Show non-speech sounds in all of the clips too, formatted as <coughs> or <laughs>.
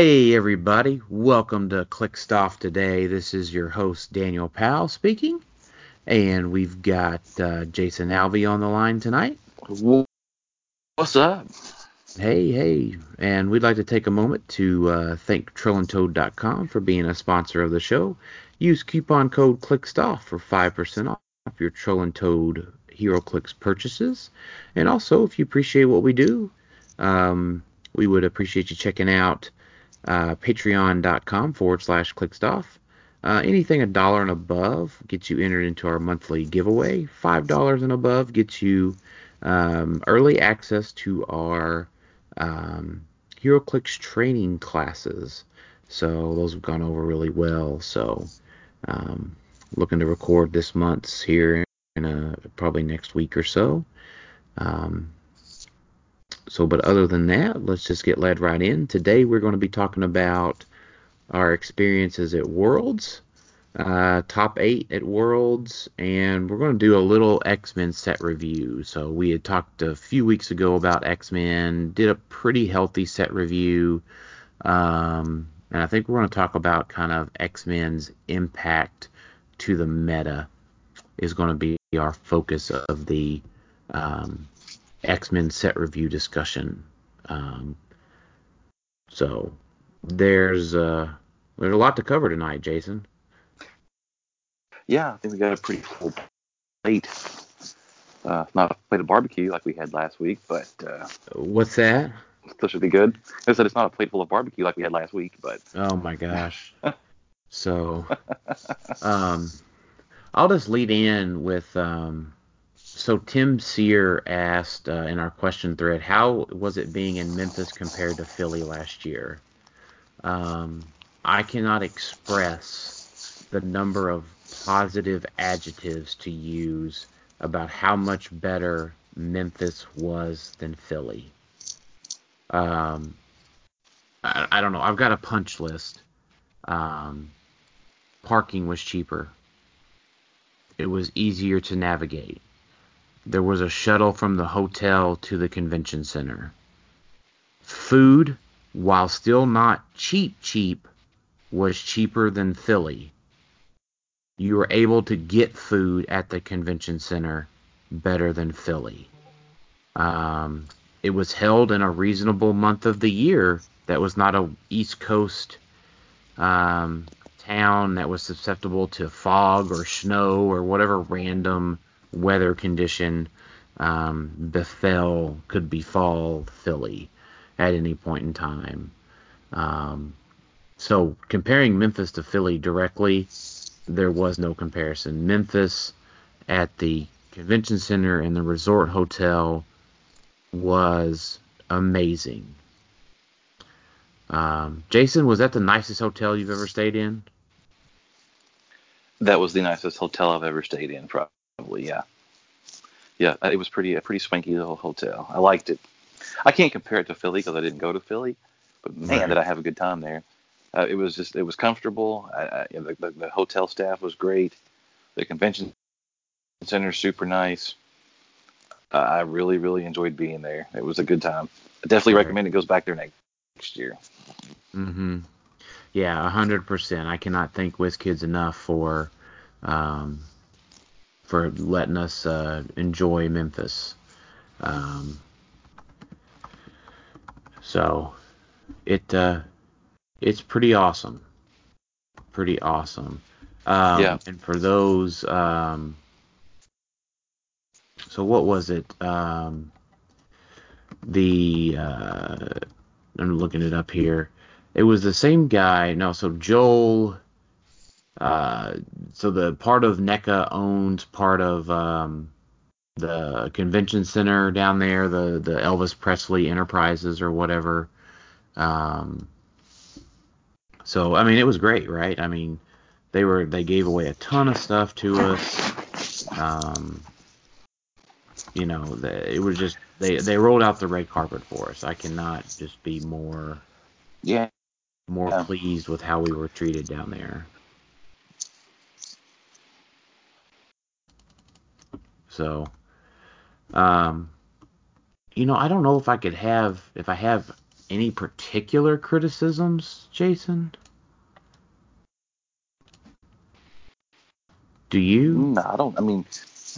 Hey everybody, welcome to Click Stuff today. This is your host Daniel Powell speaking, and we've got uh, Jason Alvey on the line tonight. What's up? Hey, hey, and we'd like to take a moment to uh, thank TrollandToad.com for being a sponsor of the show. Use coupon code ClickStuff for 5% off your Troll and Toad HeroClix purchases. And also, if you appreciate what we do, um, we would appreciate you checking out uh, patreon.com forward slash clickstuff. Uh, anything a dollar and above gets you entered into our monthly giveaway. Five dollars and above gets you um, early access to our um, HeroClix training classes. So those have gone over really well. So um, looking to record this month's here in a, probably next week or so. Um, so, but other than that, let's just get led right in. Today, we're going to be talking about our experiences at Worlds, uh, top eight at Worlds, and we're going to do a little X Men set review. So, we had talked a few weeks ago about X Men, did a pretty healthy set review, um, and I think we're going to talk about kind of X Men's impact to the meta is going to be our focus of the um, X Men set review discussion. Um, so there's uh, there's a lot to cover tonight, Jason. Yeah, I think we got a pretty full plate. Uh, not a plate of barbecue like we had last week, but uh, What's that? still should be good. I said it's not a plate full of barbecue like we had last week, but Oh my gosh. <laughs> so, um, I'll just lead in with um, so Tim Sear asked uh, in our question thread, how was it being in Memphis compared to Philly last year? Um, I cannot express the number of positive adjectives to use about how much better Memphis was than Philly. Um, I, I don't know. I've got a punch list. Um, parking was cheaper. It was easier to navigate. There was a shuttle from the hotel to the convention center. Food, while still not cheap, cheap, was cheaper than Philly. You were able to get food at the convention center better than Philly. Um, it was held in a reasonable month of the year that was not a East Coast um, town that was susceptible to fog or snow or whatever random weather condition um, befell could befall Philly at any point in time. Um, so comparing Memphis to Philly directly, there was no comparison. Memphis at the convention center and the resort hotel was amazing. Um, Jason, was that the nicest hotel you've ever stayed in? that was the nicest hotel I've ever stayed in, probably. Yeah, yeah, it was pretty a pretty swanky little hotel. I liked it. I can't compare it to Philly because I didn't go to Philly, but man, Right. did I have a good time there. Uh, it was just it was comfortable. I, I, the, the, the hotel staff was great. The convention center super nice. Uh, I really really enjoyed being there. It was a good time. I definitely Right. recommend it goes back there next next year. Mm-hmm. Yeah, a hundred percent. I cannot thank WizKids enough for um, for letting us uh, enjoy Memphis. Um, so it uh, it's pretty awesome. Pretty awesome. Um, Yeah. And for those, um, so what was it? Um, the uh, I'm looking it up here. it was the same guy. No, so Joel. Uh, so the part of NECA owns part of um, the convention center down there, the the Elvis Presley Enterprises or whatever. Um, so I mean, it was great, right? I mean, they were they gave away a ton of stuff to us. Um, you know, the, it was just they they rolled out the red carpet for us. I cannot just be more Yeah. more Yeah. pleased with how we were treated down there. So, um, you know, I don't know if I could have if I have any particular criticisms, Jason. Do you? No, I don't. I mean,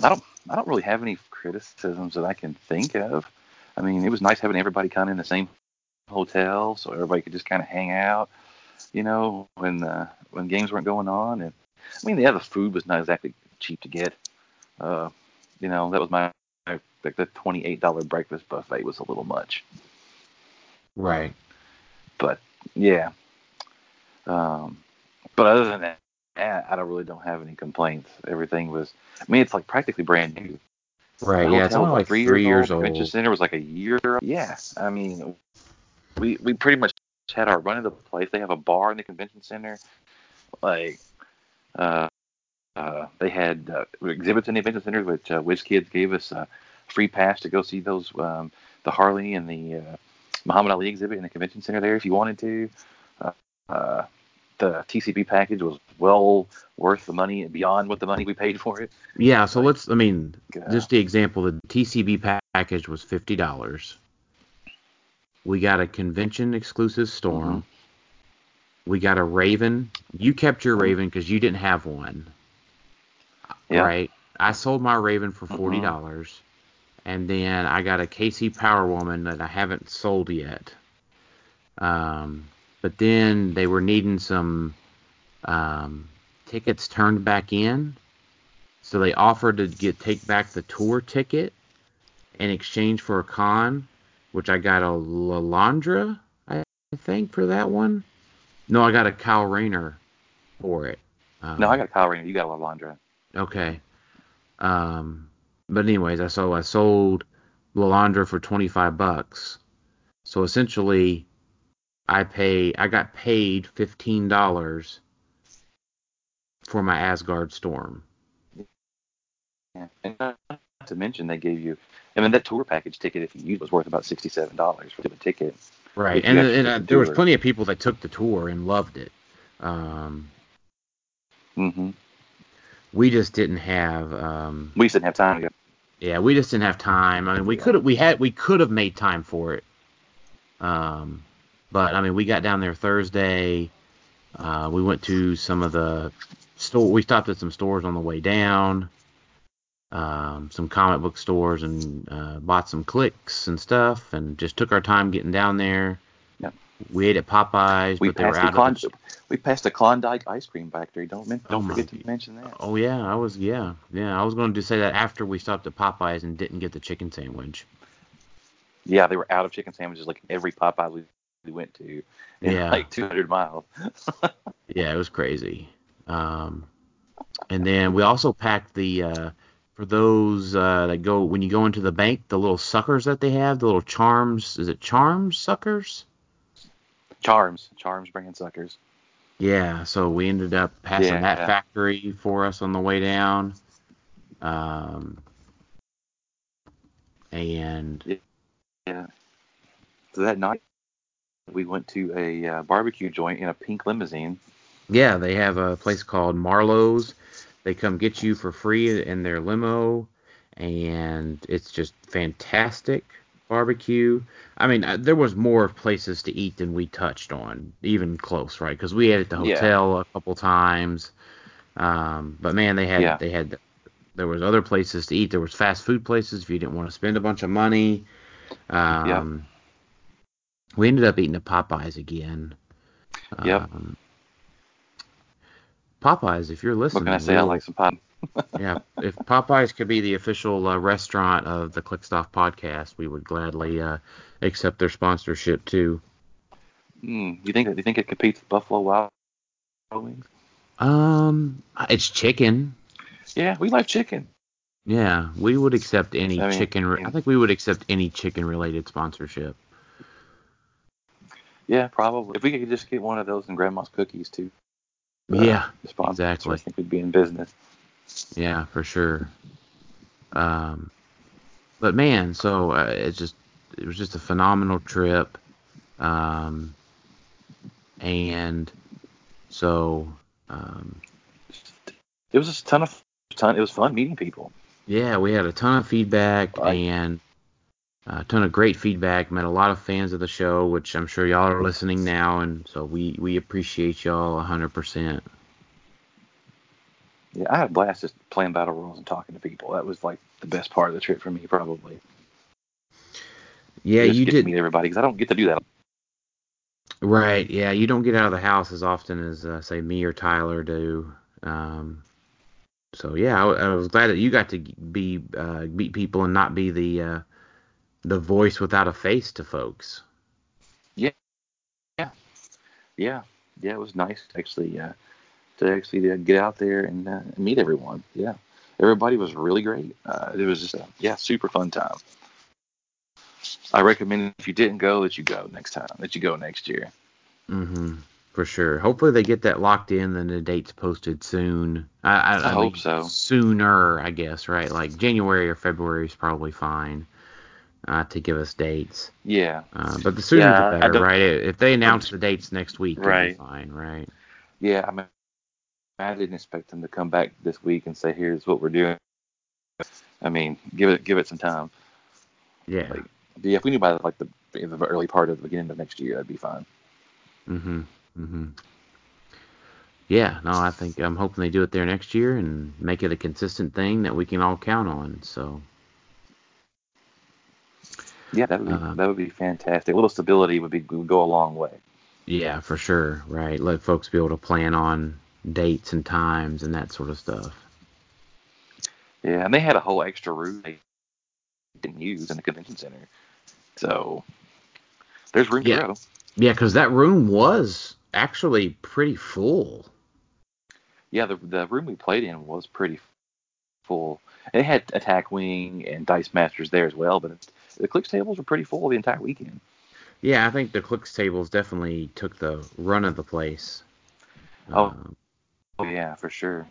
I don't. I don't really have any criticisms that I can think of. I mean, it was nice having everybody kind of in the same hotel, so everybody could just kind of hang out. You know, when uh, when games weren't going on, and I mean, yeah, the food was not exactly cheap to get. Uh, you know, that was my like the twenty eight dollar breakfast buffet was a little much, Right. but yeah. Um, but other than that, I don't really don't have any complaints. Everything was. I mean, it's like practically brand new. Right. Yeah, it's only like three, years The old. Convention center was like a year. Yeah, I mean, we we pretty much had our run of the place. They have a bar in the convention center. Like, uh, uh, they had uh, exhibits in the convention center, which uh, Kids gave us a free pass to go see those um, the Harley and the uh, Muhammad Ali exhibit in the convention center there if you wanted to. Uh, uh, the TCB package was well worth the money and beyond what the money we paid for it. Yeah, so let's. I mean, just the example, the TCB package was fifty dollars. We got a convention exclusive storm. We got a Raven. You kept your Raven because you didn't have one, Yeah. right? I sold my Raven for forty Mhm. dollars, and then I got a KC Power Woman that I haven't sold yet. Um, but then they were needing some um, tickets turned back in, so they offered to get take back the tour ticket in exchange for a con, which I got a Lilandra, I think, for that one. No, I got a Kyle Rayner for it. Um, No, I got a Kyle Rayner. You got a Lilandra. Okay. Um, but anyways, I so I sold Lilandra for twenty five bucks. So essentially, I pay I got paid fifteen dollars for my Asgard Storm. Yeah. And not to mention, they gave you, I mean, that tour package ticket, if you used, was worth about $67 for the ticket. Right, and, and uh, the there was plenty of people that took the tour and loved it. Um, hmm we just didn't have um, We just didn't have time to. Yeah, we just didn't have time. I mean, we Yeah. could have we had we could have made time for it. Um, but I mean, we got down there Thursday. Uh, we went to some of the store. We stopped at some stores on the way down. Um, some comic book stores and uh, bought some clicks and stuff, and just took our time getting down there. Yep. We ate at Popeyes, We but they were out the. We passed the Klondike ice cream factory. Don't, men- Oh don't my forget to mention that. Oh yeah, I was yeah yeah I was going to say that after we stopped at Popeyes and didn't get the chicken sandwich. Yeah, they were out of chicken sandwiches like every Popeyes we, we went to in Yeah. like 200 miles. <laughs> Yeah, it was crazy. Um, and then we also packed the uh, for those uh, that go when you go into the bank, the little suckers that they have, the little charms. Is it charms suckers? Charms. Charms bringing suckers. Yeah. So we ended up passing Yeah. that factory for us on the way down. Um, and Yeah. So that night, we went to a uh, barbecue joint in a pink limousine. yeah, they have a place called Marlowe's. They come get you for free in their limo, and it's just fantastic barbecue. I mean, uh, there was more places to eat than we touched on, even close, right? Because we ate at the Yeah. hotel a couple times. Um, but man, they had Yeah. they had there was other places to eat. There was fast food places if you didn't want to spend a bunch of money. Um, We ended up eating at Popeyes again. Yep. Um, Popeyes, if you're listening, What can I say? I we'll- like some pop. Yeah, if Popeyes could be the official uh, restaurant of the Clickstuff podcast, we would gladly uh, accept their sponsorship too. Mm, you think Do you think it competes with Buffalo Wild Wings? Um, it's chicken. Yeah, we like chicken. Yeah, we would accept any I mean- chicken. Re- I think we would accept any chicken related sponsorship. Yeah, probably. If we could just get one of those and Grandma's cookies too. uh, Yeah, sponsors, exactly. I think we'd be in business. Yeah, for sure. Um, but man, so uh, it's just it was just a phenomenal trip. Um, and so um, It was just a ton of ton. It was fun meeting people. yeah, we had a ton of feedback Right. and a ton of great feedback. Met a lot of fans of the show, which I'm sure y'all are listening now, and so we we appreciate y'all 100%. Yeah, I had a blast just playing battle royals and talking to people. That was like the best part of the trip for me, probably. Yeah, Just you did meet everybody because I don't get to do that. Right. Yeah, you don't get out of the house as often as uh, say me or Tyler do. Um, so yeah, I, I was glad that you got to be uh, meet people and not be the uh, the voice without a face to folks. Yeah, yeah, Yeah. Yeah. it was nice actually uh, to actually uh, get out there and uh, meet everyone. Yeah, everybody was really great. Uh, it was just a yeah, super fun time. I recommend if you didn't go that you go next time, that you go next year. Mm-hmm. For sure. Hopefully they get that locked in and the date's posted soon. I, I, I hope so. Sooner, I guess. Right. Like January or February is probably fine uh, to give us dates. Yeah, Uh, but the sooner Yeah, the better, right? If they announce the dates next week, Right. fine, right? yeah. I mean, I didn't expect them to come back this week and say, "Here's what we're doing." I mean, give it give it some time. Yeah. Like, yeah, if we knew by like the, the early part of the beginning of next year, that'd be fine. Mhm. Mhm. Yeah, no, I think I'm hoping they do it there next year and make it a consistent thing that we can all count on. So, Yeah, that would be Uh, that would be fantastic. A little stability would be would go a long way. yeah, for sure, right? Let folks be able to plan on dates and times and that sort of stuff. Yeah, and they had a whole extra room they didn't use in the convention center, so there's room Yeah. to grow. Yeah, cuz that room was actually pretty full. Yeah, the the room we played in was pretty full. It had attack wing and dice masters there as well, but the clicks tables were pretty full the entire weekend. Yeah, I think the clicks tables definitely took the run of the place. Oh. Um, Oh yeah, for sure.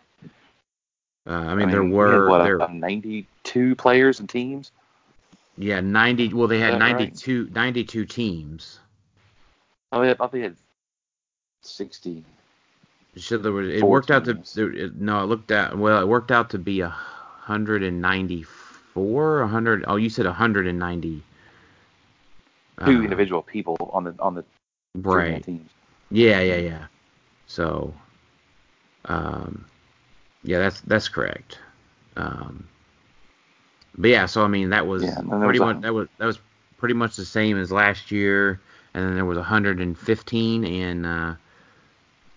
uh, I mean, there we had, were what, there about 92 players and teams. yeah 90 well they had Is that right? 92 92 teams. Oh yeah, I think they had 60. So there was, it worked out to it, no, it looked out well. It worked out to be a hundred and ninety four, a hundred. Oh, you said a hundred and ninety. Two Uh, individual people on the on the Right. teams. Yeah, yeah, yeah. So, um, yeah, that's that's correct. Um, but yeah, so I mean that was Yeah, and then there pretty was a- much that was that was pretty much the same as last year, and then there was 115 in uh,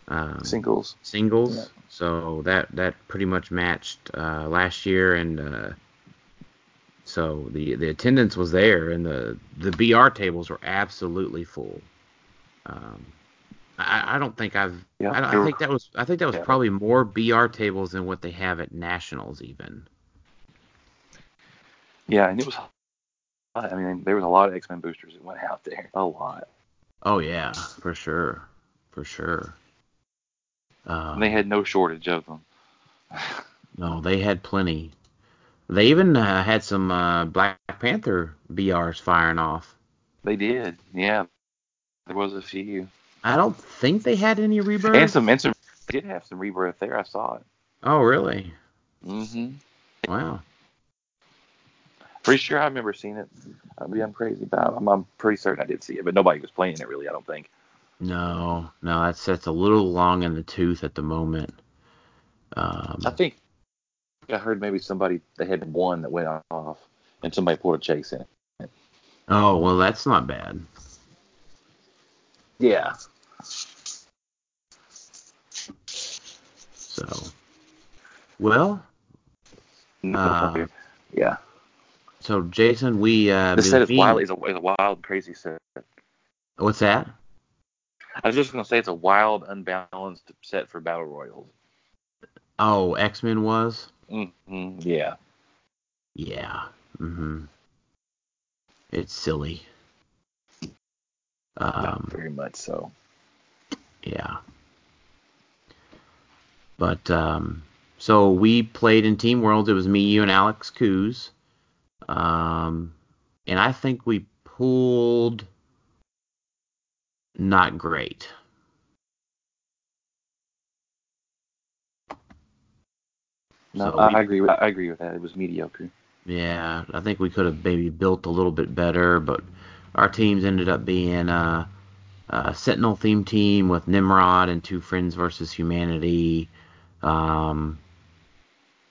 um, Singles. singles. Yeah. So that that pretty much matched uh, last year, and uh, so the the attendance was there, and the the BR tables were absolutely full. Um, I, I don't think I've. Yeah, I, don't- I think that was. I think that was Yeah. probably more BR tables than what they have at nationals even. Yeah, and it was. I mean, there was a lot of X Men boosters that went out there. A lot. Oh yeah, for sure, for sure. Um, they had no shortage of them. No, they had plenty. They even uh, had some uh, Black Panther BRs firing off. They did. Yeah, there was a few. I don't think they had any rebirth. And some, and some. They did have some rebirth there. I saw it. Oh, really? Mm-hmm. Wow. Pretty sure I remember seeing it. I mean, I'm crazy, but I'm, I'm pretty certain I did see it. But nobody was playing it really. I don't think. No, no, that's that's a little long in the tooth at the moment. Um, I think I heard maybe somebody they had one that went off, and somebody pulled a chase in. it. oh, well, that's not bad. Yeah. So, well, Uh, yeah. so Jason, we uh, This set is wild. Is a, is a wild, crazy set. What's that? I was just gonna say it's a wild, unbalanced set for battle royals. Oh, X Men was. Mm-hmm. Yeah. Yeah. Mhm. It's silly. Um, very much so. Yeah. But um, so we played in Team Worlds. It was me, you, and Alex Coos. Um, and I think we pulled not great. No, So I, we- agree. With, I agree with that. It was mediocre. Yeah, I think we could have maybe built a little bit better, but our teams ended up being uh, a Sentinel theme team with Nimrod and Two Friends versus Humanity. Um,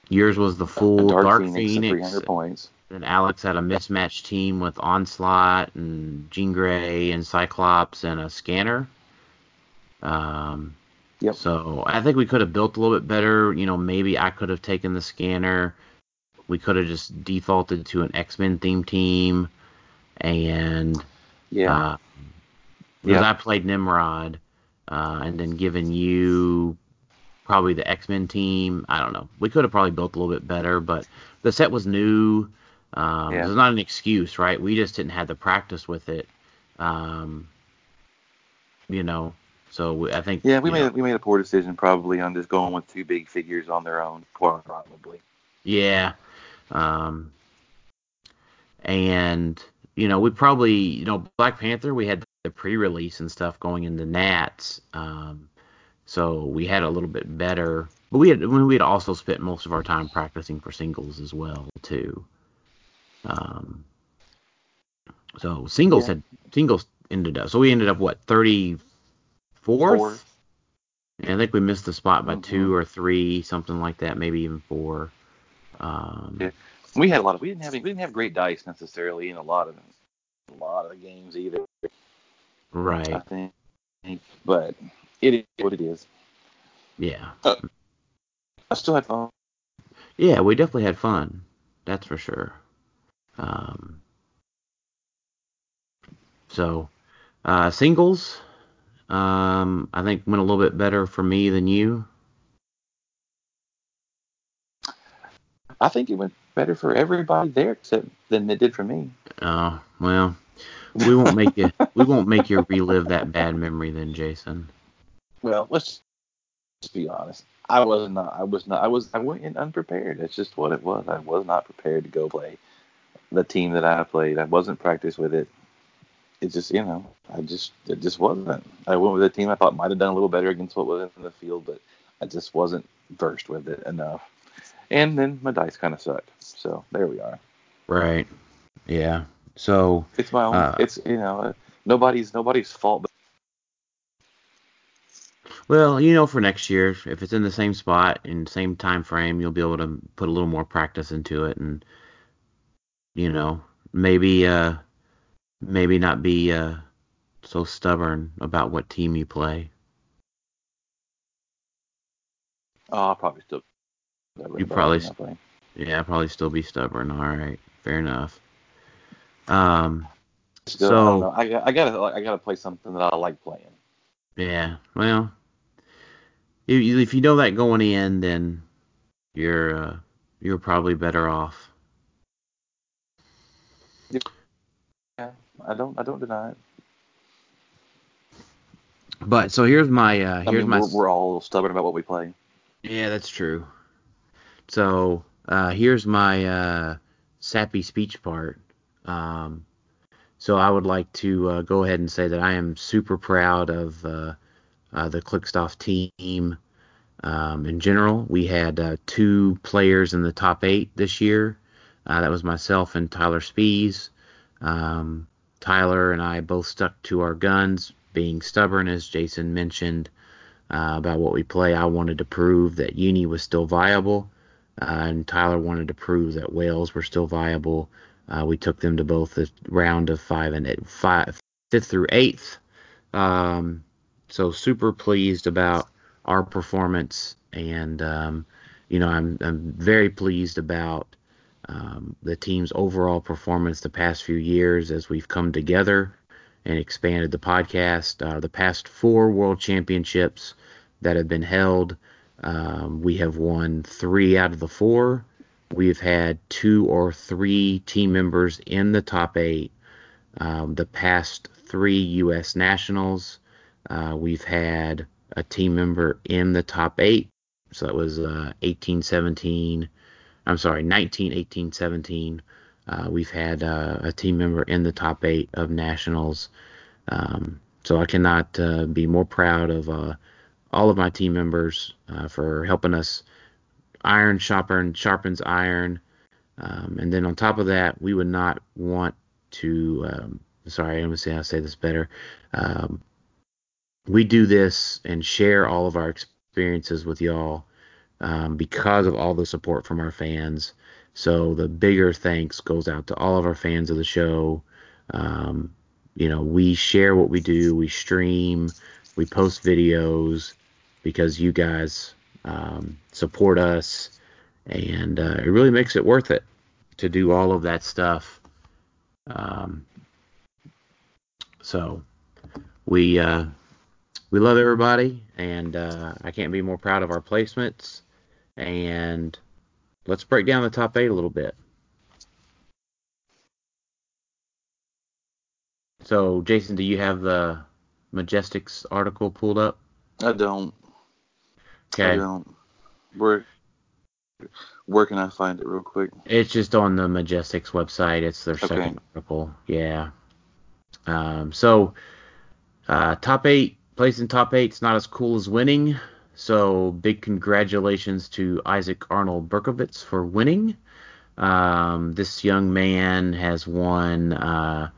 yours was the full Dark, Dark Phoenix, at 300 points. And Alex had a mismatched team with Onslaught and Jean Grey and Cyclops and a scanner. Um, Yep. So I think we could have built a little bit better. You know, maybe I could have taken the scanner. We could have just defaulted to an X Men theme team, and Yeah. uh, because Yeah. I played Nimrod, uh, and then given you probably the X Men team. I don't know. We could have probably built a little bit better, but the set was new. Um, Yeah. It's not an excuse, right? We just didn't have the practice with it. Um, you know, so we, I think yeah, we made know, a, we made a poor decision probably on just going with two big figures on their own. Probably. Yeah. Um, and you know, we probably you know Black Panther. We had the pre-release and stuff going into Nats. Um, so we had a little bit better, but we had when we had also spent most of our time practicing for singles as well too. Um, so singles Yeah. had singles ended up. So we ended up what thirty fourth. I think we missed the spot by Mhm. two or three, something like that, maybe even four. Um, Yeah. We had a lot of we didn't have any, we didn't have great dice necessarily in a lot of a lot of the games either. Right. I think, but it is what it is. Yeah. I still had fun. Yeah, we definitely had fun. That's for sure. Um, so, uh, singles, um, I think went a little bit better for me than you. I think it went better for everybody there except than it did for me. Uh, well, we won't make you we won't make you relive that bad memory then, Jason. Well, let's just be honest. I was not. I was not. I was. I went in unprepared. That's just what it was. I was not prepared to go play the team that I played. I wasn't practiced with it. It just, you know, I just, it just wasn't. I went with a team I thought might have done a little better against what was in the field, but I just wasn't versed with it enough. And then my dice kind of sucked. So there we are. Right. Yeah. So, It's my own. Uh, it's you know, nobody's nobody's fault. Well, you know, for next year, if it's in the same spot in same time frame, you'll be able to put a little more practice into it, and you know, maybe uh, maybe not be uh, so stubborn about what team you play. oh, I'll probably still. You probably- Yeah, I'll probably still be stubborn. All right, fair enough. Um, Still, So- I. I, got- I gotta I gotta play something that I like playing. yeah, well, if you, if you know that going in, then you're uh, you're probably better off. Yeah, I don't I don't deny it. But so here's my uh, I here's mean, my we're, we're all stubborn about what we play. Yeah, that's true. So uh, here's my uh, sappy speech part. Um, so I would like to uh, go ahead and say that I am super proud of uh, the Clickstuff team. Um, in general, we had uh, two players in the top eight this year. Uh, that was myself and Tyler Spees. Um, Tyler and I both stuck to our guns, being stubborn, as Jason mentioned uh, about what we play. I wanted to prove that Uni was still viable, uh, and Tyler wanted to prove that whales were still viable. Uh, we took them to both the round of five and eight, five, fifth through eighth. Um, so super pleased about our performance, and um, you know I'm I'm very pleased about um, the team's overall performance the past few years as we've come together and expanded the podcast. Uh, the past four world championships that have been held, um, we have won three out of the four. We've had two or three team members in the top eight. Um, the past three U.S. nationals, uh, we've had a team member in the top eight. So that was uh, 18, 17. I'm sorry, 19, 18, 17. Uh, we've had uh, a team member in the top eight of nationals. Um, so I cannot uh, be more proud of uh, all of my team members uh, for helping us iron sharpen sharpens iron. Um, and then on top of that, we would not want to. Um, sorry, I'm gonna say I say this better. Um, we do this and share all of our experiences with y'all um, because of all the support from our fans. So the bigger thanks goes out to all of our fans of the show. Um, you know, we share what we do, we stream, we post videos because you guys um, support us, and uh, it really makes it worth it to do all of that stuff. Um, so we uh, we love everybody, and uh, I can't be more proud of our placements. And let's break down the top eight a little bit. So, Jason, do you have the Majestics article pulled up? I don't. Okay. I don't. Where where can I find it real quick? It's just on the Majestics website. It's their Okay. second article. Yeah. Um, so, uh, top eight, placing top eight's not as cool as winning. So, big congratulations to Isaac Arnold Berkovitz for winning. Um, this young man has won uh,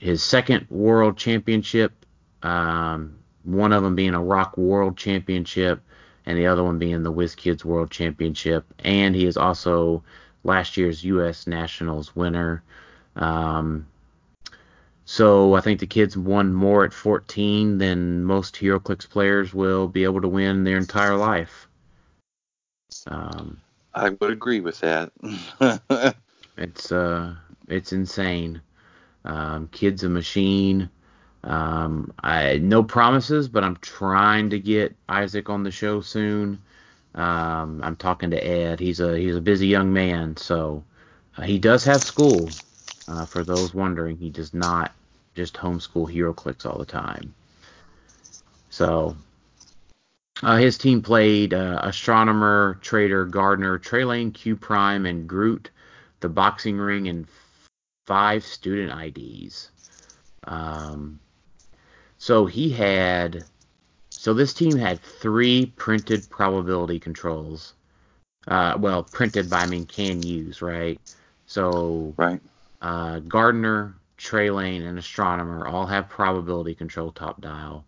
his second world championship, um, one of them being a Rock World Championship, and the other one being the WizKids World Championship. And he is also last year's U.S. Nationals winner. Um, so I think the kids won more at 14 than most HeroClix players will be able to win their entire life. Um, I would agree with that. <laughs> It's uh, it's insane. Um, kid's a machine. Um, I no promises, but I'm trying to get Isaac on the show soon. Um, I'm talking to Ed. He's a he's a busy young man, so uh, he does have school. Uh, for those wondering, he does not just homeschool HeroClix all the time. So uh, his team played uh, Astronomer, Trader, Gardener, Traylane, Q Prime, and Groot, the boxing ring, and five student IDs. Um, so he had, so this team had three printed probability controls. Uh, well, printed by I mean can use, right? So right. Uh, Gardener, Traylane, and Astronomer all have probability control top dial.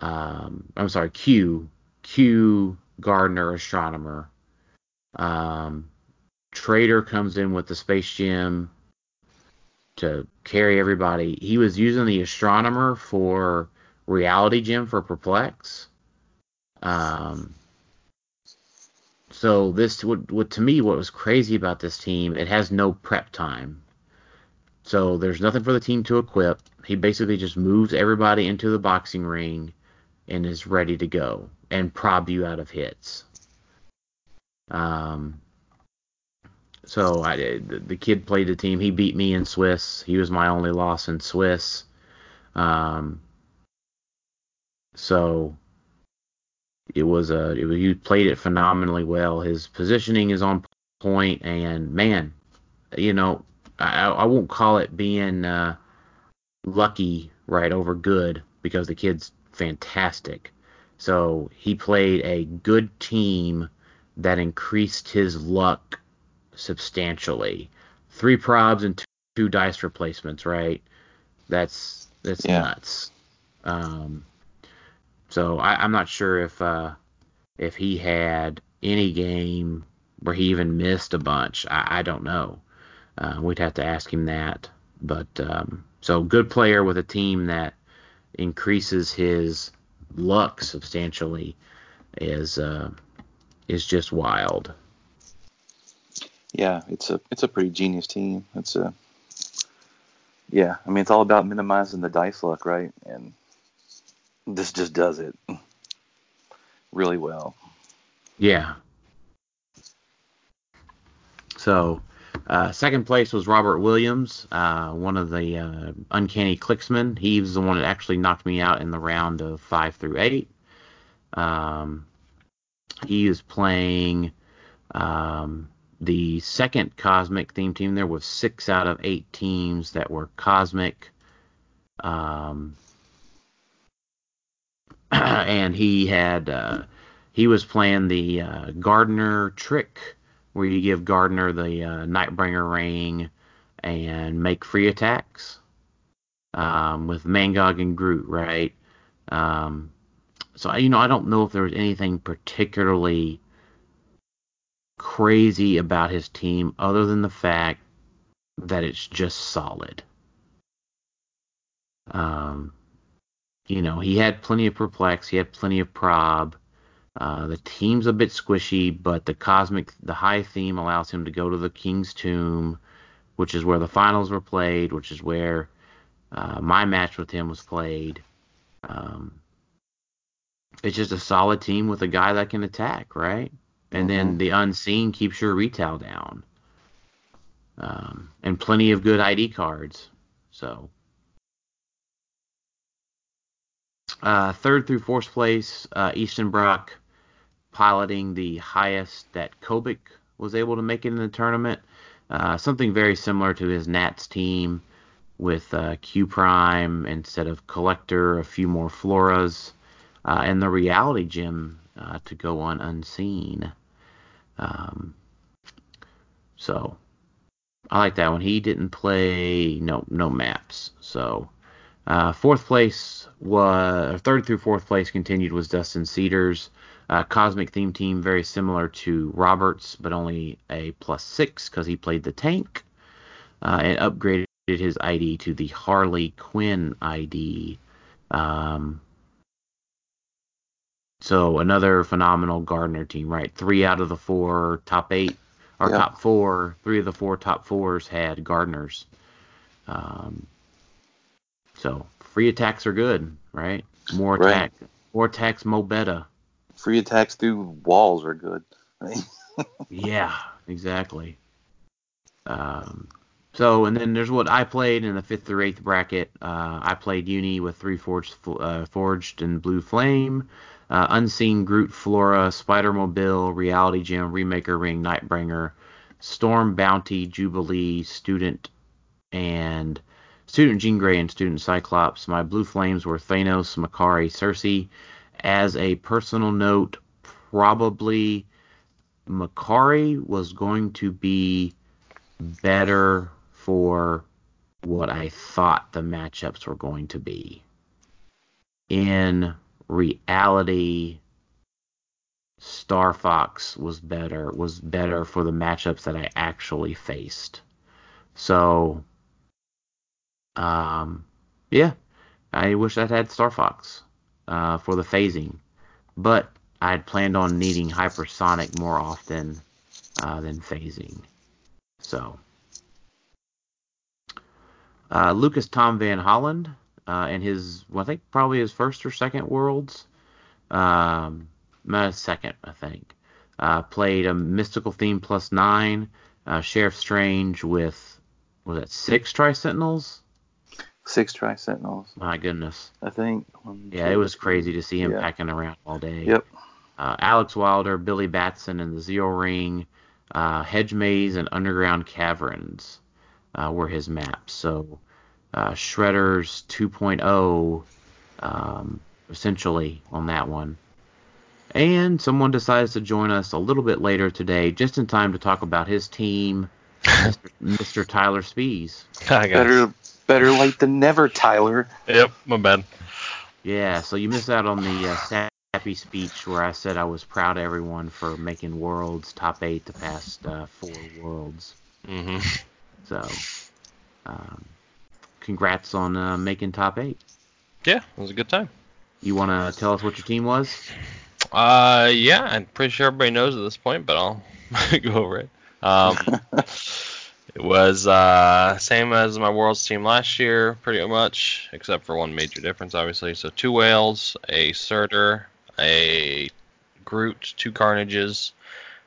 Um, I'm sorry, Q, Q, Gardener, Astronomer. Um, Trader comes in with the Space Gem to carry everybody. He was using the Astronomer for Reality Gem for Perplex. Um, so this would, what to me what was crazy about this team, it has no prep time. So there's nothing for the team to equip. He basically just moves everybody into the boxing ring and is ready to go and prob you out of hits. Um, so I, the, the kid played the team. He beat me in Swiss. He was my only loss in Swiss. Um, so it was a it was, he played it phenomenally well. His positioning is on point, and man, you know, I, I won't call it being uh, lucky right over good because the kid's fantastic. So he played a good team that increased his luck substantially. Three probs and two, two dice replacements, right? That's that's Yeah. nuts. Um, so I, I'm not sure if uh, if he had any game where he even missed a bunch. I, I don't know. Uh, we'd have to ask him that. But um, so good player with a team that increases his luck substantially is uh, is just wild. Yeah, it's a it's a pretty genius team. It's a Yeah, I mean it's all about minimizing the dice luck, right? And this just does it <laughs> really well. Yeah. So, uh, second place was Robert Williams, uh, one of the uh, uncanny clicksmen. He was the one that actually knocked me out in the round of five through eight. Um, he is playing um, the second cosmic theme team. There was six out of eight teams that were cosmic. Um, <clears throat> and he had uh, he was playing the uh, Gardener trick, where you give Gardener the uh, Nightbringer ring and make free attacks um, with Mangog and Groot, right? Um, so you know, I don't know if there was anything particularly crazy about his team other than the fact that it's just solid. Um, you know, he had plenty of perplex, he had plenty of prob. Uh, the team's a bit squishy, but the cosmic, the high theme allows him to go to the King's Tomb, which is where the finals were played, which is where uh, my match with him was played. Um, it's just a solid team with a guy that can attack, right? And then Mhm. the unseen keeps your retail down. Um, and plenty of good ID cards. So uh, third through fourth place, uh, Eastenbrock piloting the highest that Kobik was able to make it in the tournament. Uh, something very similar to his Nats team with uh, Q Prime instead of Collector, a few more Floras, uh, and the Reality Gem uh, to go on unseen. Um, so I like that one. He didn't play no no maps. So uh, fourth place was third through fourth place continued was Dustin Cedars. Uh, Cosmic theme team very similar to Roberts, but only a plus six because he played the tank uh, and upgraded his ID to the Harley Quinn ID. Um, so another phenomenal Gardener team, right? Three out of the four top eight or Yep. top four, three of the four top fours had Gardeners. Um, so free attacks are good, right? More Right. attack, more attacks, mo better. Free attacks through walls are good. Yeah, exactly. Um, so, and then there's what I played in the fifth through eighth bracket. Uh, I played Uni with three forged, uh, forged and blue flame, uh, unseen Groot, Flora, Spider Mobile, Reality Gem, Remaker Ring, Nightbringer, Storm Bounty, Jubilee, Student, and Student Jean Grey and Student Cyclops. My blue flames were Thanos, Makkari, Sersi. As a personal note, probably Makkari was going to be better for what I thought the matchups were going to be. In reality, Star Fox was better was better for the matchups that I actually faced. So um yeah, I wish I'd had Star Fox uh, for the phasing, but I had planned on needing hypersonic more often uh, than phasing. So, uh, Lucas Tom Van Holland uh, and his, well, I think probably his first or second Worlds, um, second, I think, uh, played a mystical theme plus nine, uh, Sheriff Strange with, was that six Tri Sentinels? Six Tri Sentinels, My goodness. I think. One, Yeah, two, it was crazy to see him Yeah. packing around all day. Yep. Uh, Alex Wilder, Billy Batson, and the Zero Ring, uh, Hedge Maze, and Underground Caverns uh, were his maps. So uh, Shredder's 2.0, um, essentially, on that one. And someone decides to join us a little bit later today, just in time to talk about his team, <laughs> Mr. Mr. Tyler Spees. I got Better, better late than never, Tyler. Yep, my bad. Yeah, so you missed out on the uh, sappy speech where I said I was proud of everyone for making Worlds top eight the past uh, four Worlds. hmm So, um, congrats on uh, making top eight. Yeah, it was a good time. You want to tell us what your team was? Uh, yeah, I'm pretty sure everybody knows at this point, but I'll <laughs> go over it. Um, <laughs> It was uh, same as my Worlds team last year, pretty much, except for one major difference, obviously. So two whales, a Surtur, a Groot, two Carnages,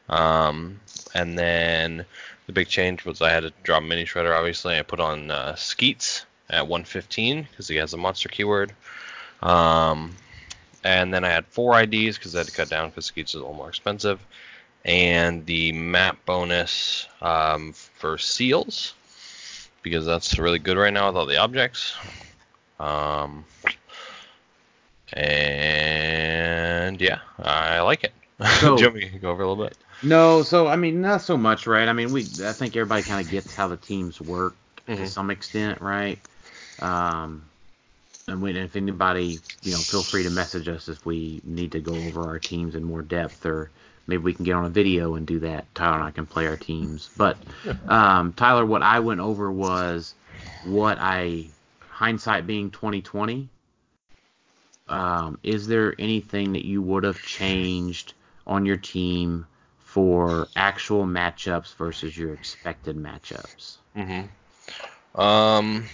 um, and then the big change was I had to drop Mini Shredder. Obviously, I put on uh, Skeets at 115 because he has a monster keyword. Um, and then I had four IDs because I had to cut down because Skeets is a little more expensive and the map bonus um, for seals because that's really good right now with all the objects. Um, and yeah, I like it. <laughs> So- Do you to go over a little bit? No, so I mean, not so much, right? I mean, we I think everybody kind of gets how the teams work to Mhm. some extent, right? Um, and we, if anybody, you know, feel free to message us if we need to go over our teams in more depth, or maybe we can get on a video and do that. Tyler and I can play our teams. But um, Tyler, what I went over was what I hindsight being 2020. Um, is there anything that you would have changed on your team for actual matchups versus your expected matchups? Mm-hmm. Um,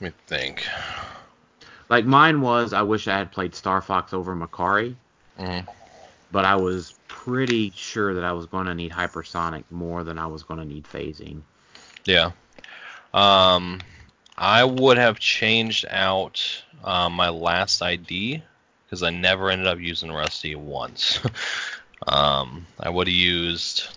let me think. Like mine was, I wish I had played Star Fox over Makkari, Mhm. But I was pretty sure that I was going to need hypersonic more than I was going to need phasing. Yeah. Um, I would have changed out um, my last ID because I never ended up using Rusty once. <laughs> um, I would have used.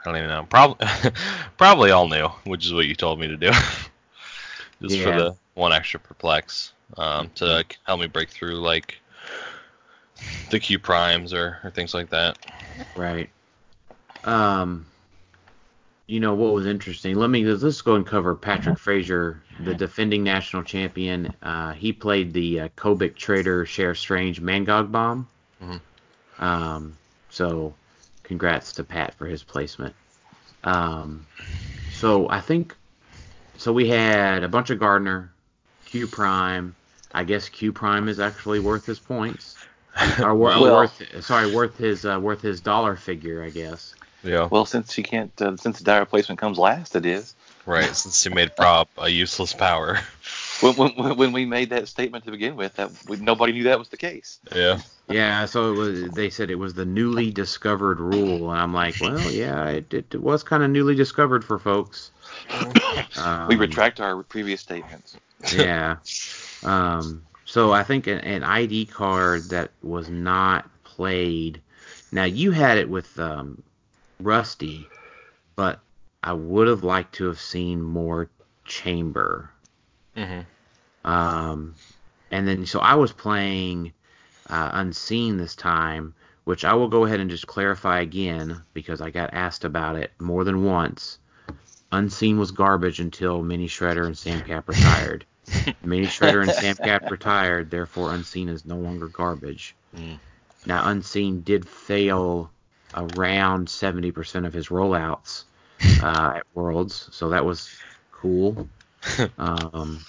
I don't even know. Probably, <laughs> probably all new, which is what you told me to do. <laughs> Just Yeah. for the one extra perplex um, to help me break through like the Q primes or, or things like that. Right. Um, you know what was interesting? Let me let's, go and cover Patrick Frazier, the defending national champion. Uh, he played the uh, Kobik Trader Sheriff Strange Mangog Bomb. Mhm. Um, so, congrats to Pat for his placement. Um, so I think so. We had a bunch of Gardener, Q Prime. I guess Q Prime is actually worth his points. <laughs> Or wor- Well- worth sorry, worth his uh, worth his dollar figure, I guess. Yeah. Well, since she can't, uh, since the die replacement comes last, it is. Right. Since you made prop a useless power. <laughs> When, when, when we made that statement to begin with, that we, nobody knew that was the case. Yeah. Yeah, so it was. They said it was the newly discovered rule, and I'm like, well, yeah, it, it, it was kind of newly discovered for folks. Um, <coughs> we retract our previous statements. yeah. <laughs> Um, so I think an, an ID card that was not played. Now you had it with um, Rusty, but I would have liked to have seen more Chamber. hmm Um, and then so I was playing uh, Unseen this time, which I will go ahead and just clarify again because I got asked about it more than once. Unseen was garbage until Mini Shredder and Sam Cap retired. <laughs> Mini Shredder and Sam <laughs> Cap retired, therefore Unseen is no longer garbage. Mm. Now Unseen did fail around 70% of his rollouts <laughs> uh, at Worlds, so that was cool. Um,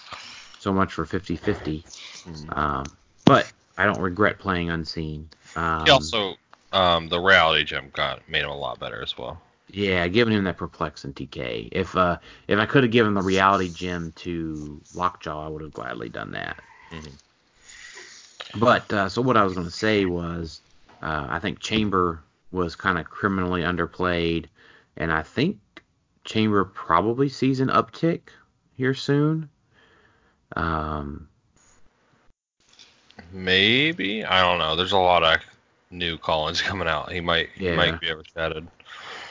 so much for 50-50. Mhm. Um, but I don't regret playing Unseen. Um, He also, um, the reality gem got made him a lot better as well. Yeah, giving him that perplex and TK. If uh, if I could have given the reality gem to Lockjaw, I would have gladly done that. Mhm. But uh, so what I was going to say was, uh, I think Chamber was kind of criminally underplayed, and I think Chamber probably sees an uptick here soon. Um, Maybe I don't know. There's a lot of new Collins <laughs> coming out. He might he Yeah. might be overshadowed.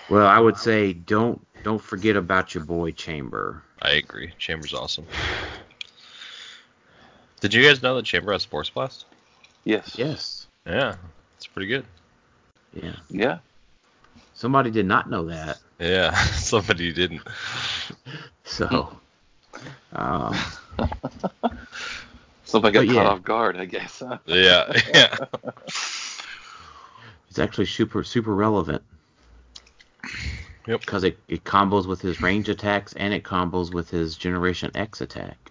Well, I would say don't don't forget about your boy Chamber. I agree. Chamber's awesome. Did you guys know that Chamber has Force Blast? Yes. Yes. Yeah, it's pretty good. Yeah. Yeah. Somebody did not know that. Yeah, <laughs> somebody didn't. <laughs> So, um, <laughs> Somebody got But caught yeah. off guard, I guess. Huh? Yeah, yeah. it's actually super super relevant. Yep. Because it, it combos with his range attacks and it combos with his Generation X attack.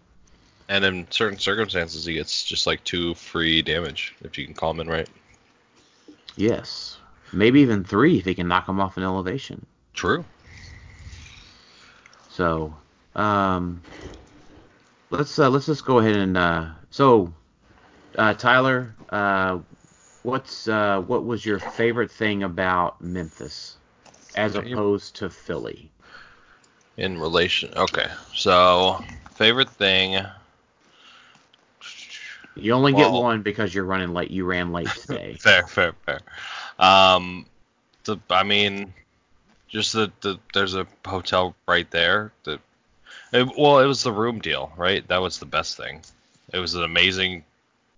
And in certain circumstances, he gets just like two free damage if you can call him in right. Yes. Maybe even three if he can knock him off an elevation. True. So, um, let's uh, let's just go ahead and uh, so, uh, Tyler, uh, what's uh, what was your favorite thing about Memphis as opposed to Philly? In relation, okay. So favorite thing. You only get one because you're running late. You ran late <laughs> today. Fair, fair, fair. Um, the I mean, just the, the there's a hotel right there. The it, well, it was the room deal, right? That was the best thing. It was an amazing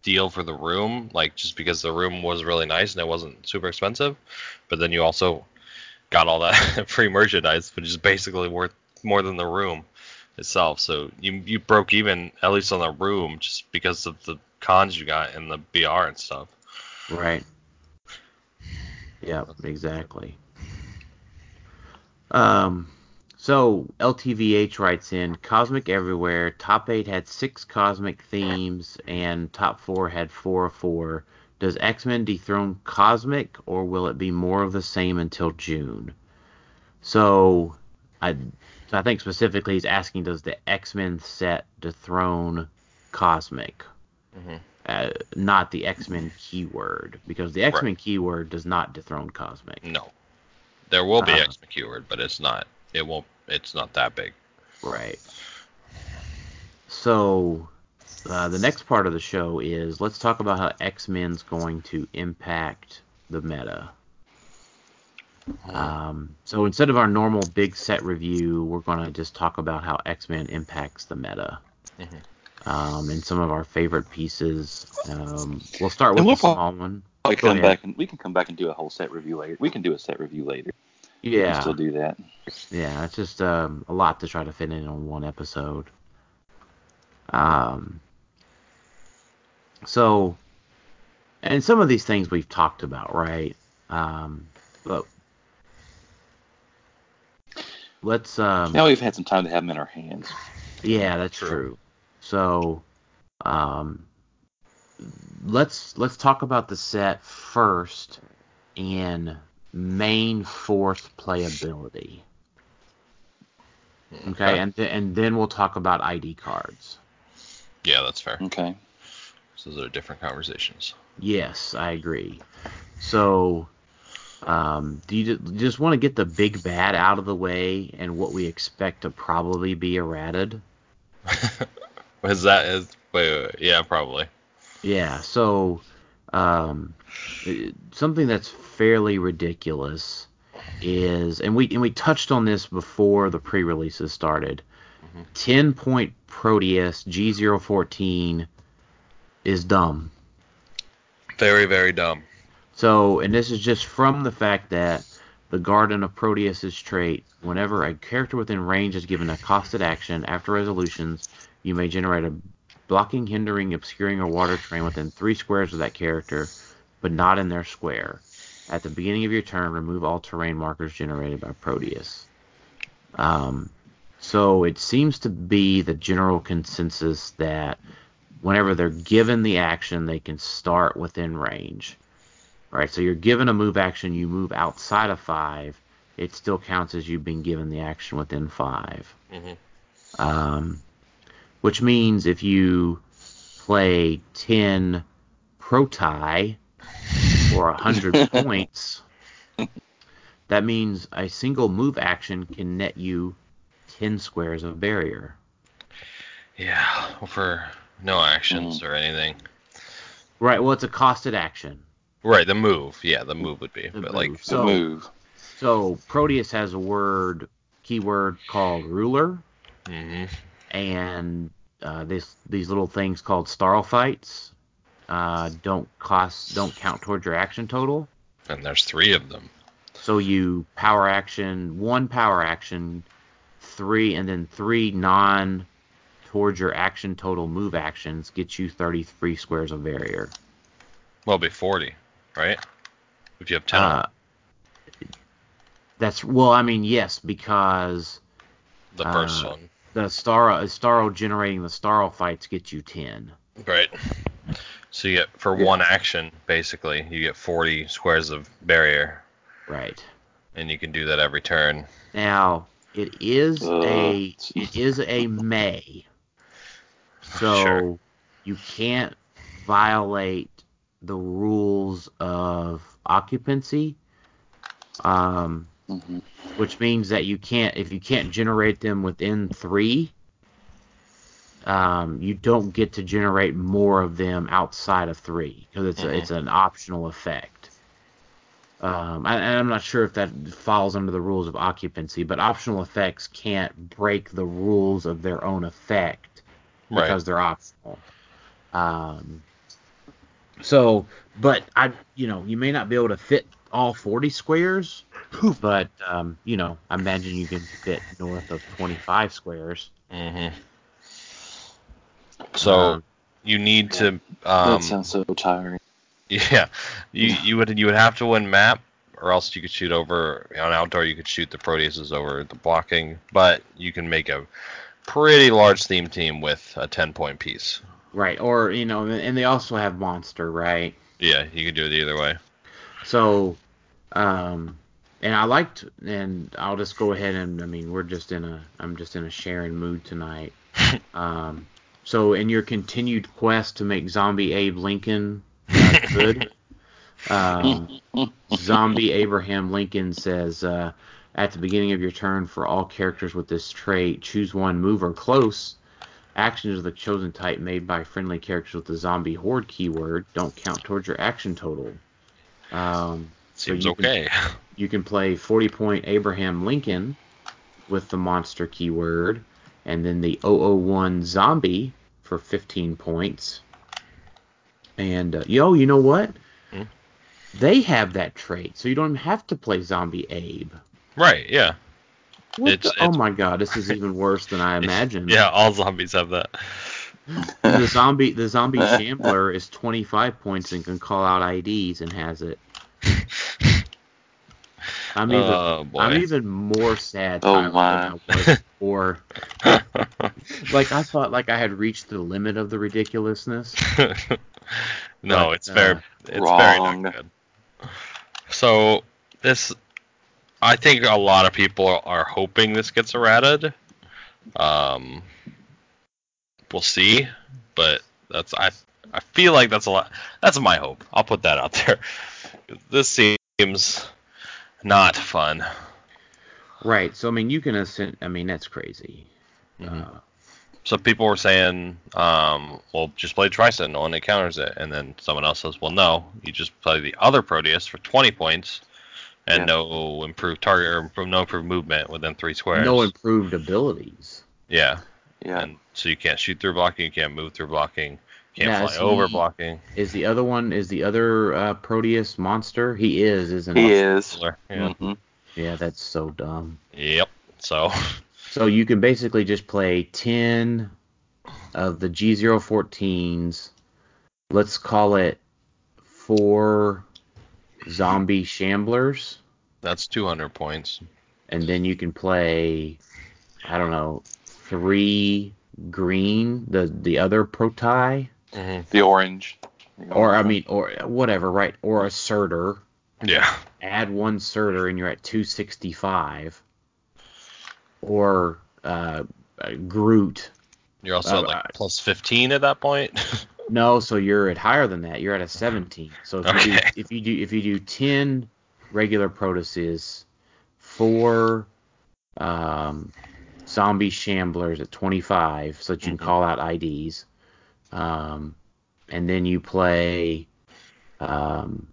deal for the room, like just because the room was really nice and it wasn't super expensive. But then you also got all that <laughs> free merchandise, which is basically worth more than the room itself. So you you broke even at least on the room just because of the cons you got and the BR and stuff. Right. Yeah, exactly. Um, so LTVH writes in Cosmic Everywhere. Top eight had six cosmic themes, and top four had four of four. Does X Men dethrone Cosmic, or will it be more of the same until June? So, I, so I think specifically he's asking, does the X Men set dethrone Cosmic? Mhm. uh, not the X Men keyword, because the X Men keyword does not dethrone Cosmic. No. There will be Uh-huh. X keyword, but it's not. It won't. It's not that big. Right. So, uh, the next part of the show is let's talk about how X Men's going to impact the meta. Um, so instead of our normal big set review, we're going to just talk about how X Men impacts the meta. Mhm. Um, and some of our favorite pieces. Um, we'll start with we'll the small one. Probably Go come back and we can come back and do a whole set review later. We can do a set review later. We can Yeah. still do that. Yeah, it's just um, a lot to try to fit in on one episode. Um, so, and some of these things we've talked about, right? Um, but let's, um, Now we've had some time to have them in our hands. yeah, that's True. true. So, um, let's let's talk about the set first in main force playability. Okay, and th- and then we'll talk about ID cards. Yeah, that's fair. Okay. So those are different conversations. Yes, I agree. So, um, do you just want to get the big bad out of the way and what we expect to probably be errated? <laughs> Is that is wait, wait, wait, yeah probably. Yeah. So, um, something that's fairly ridiculous is, and we and we touched on this before the pre-releases started. Mhm. Ten point Proteus G014 is dumb. Very very dumb. So, and this is just from the fact that the Garden of Proteus's trait, whenever a character within range is given a costed action after resolutions, you may generate a blocking, hindering, obscuring, or water terrain within three squares of that character, but not in their square. At the beginning of your turn, remove all terrain markers generated by Proteus. Um, so it seems to be the general consensus that whenever they're given the action, they can start within range. Right, so you're given a move action, you move outside of five, it still counts as you've been given the action within five. Mhm. Um, which means if you play 10 proti or 100 <laughs> points, that means a single move action can net you 10 squares of barrier. Yeah, for no actions or anything. Right, well, it's a costed action. Right, the move. Yeah, the move would be. The but move. like The So- move. So Proteus has a word, keyword called ruler. hmm and uh, this these little things called starfights uh, don't cost don't count towards your action total. and there's three of them. So you power action one power action, three and then three non towards your action total move actions get you 33 squares of barrier. Well, it'd be 40, right? If you have 10 Uh, that's well, I mean yes, because the first uh, one. the star Starro generating the Starro fights get you 10. Right. So you get, for Yeah. one action, basically, you get 40 squares of barrier, Right. and you can do that every turn. Now, it is Ugh. a <laughs> it is a May, <laughs> so Sure. you can't violate the rules of occupancy. Um, Mhm. which means that you can't if you can't generate them within three um, you don't get to generate more of them outside of three because it's a, Mhm. it's an optional effect um, I, and I'm not sure if that falls under the rules of occupancy, but optional effects can't break the rules of their own effect Right. because they're optional. Um, so, but I, you know, you may not be able to fit all 40 squares, but um, you know, I imagine you can fit north of 25 squares. hmm So Um, you need to. that Um, sounds so tiring. Yeah, you you would you would have to win map, or else you could shoot over on outdoor. You could shoot the Proteuses over the blocking, but you can make a pretty large theme team with a ten point piece. right, or you know, and they also have monster, right? Yeah, you can do it either way. So, um, and I liked, and I'll just go ahead and I mean, we're just in a, I'm just in a sharing mood tonight. <laughs> um, so in your continued quest to make Zombie Abe Lincoln <laughs> uh, good, um, Zombie Abraham Lincoln says, uh, at the beginning of your turn, for all characters with this trait, choose one move or close. Actions of the chosen type made by friendly characters with the zombie horde keyword don't count towards your action total. Um, so Seems you can- okay. <laughs> you can play 40 point Abraham Lincoln with the monster keyword, and then the 001 zombie for 15 points. And uh, yo, you know what? Hmm? They have that trait, so you don't have to play Zombie Abe. Right? Yeah. What It's- the- oh my god, this is even worse than I <laughs> imagined. Yeah, all zombies have that. The <laughs> zombie, the zombie shambler is 25 points and can call out IDs and has it. <laughs> I'm even, Oh boy. I'm even more sad Oh, my. than I was before. like I thought, like I had reached the limit of the ridiculousness. no, But, it's very uh, it's very not good. So this, I think a lot of people are hoping this gets errated. Um, we'll see, but that's I I feel like that's a lot. That's my hope. I'll put that out <laughs> there. This seems not fun. Right. So I mean, you can ascend. I mean, that's crazy. Mhm. Uh, So people were saying, um, well, just play Tri-Sentinel and it counters it. And then someone else says, well, no, you just play the other Proteus for 20 points and Yeah. no improved target or no improved movement within three squares. no improved abilities. yeah. Yeah. And so you can't shoot through blocking, you can't move through blocking, can't Now, fly is over he- blocking. Is the other one? Is the other uh, Proteus monster? He is, isn't he he? is. Yeah. hmm Yeah, that's so dumb. Yep. So <laughs> So you can basically just play 10 of the G014s. Let's call it four zombie shamblers. That's 200 points. And then you can play, I don't know, three green, the, the other proti. hmm The orange. Or, I mean, or whatever, right? Or a Surtur. Yeah. Add one Surtur and you're at 265. Or uh, uh, Groot. You're also Uh, at like plus 15 at that point. <laughs> No, so you're at higher than that. You're at a 17. So if you do, if you do if you do 10 regular Protuses, four um, zombie shamblers at 25, so that you can Mhm. call out IDs, um, and then you play um,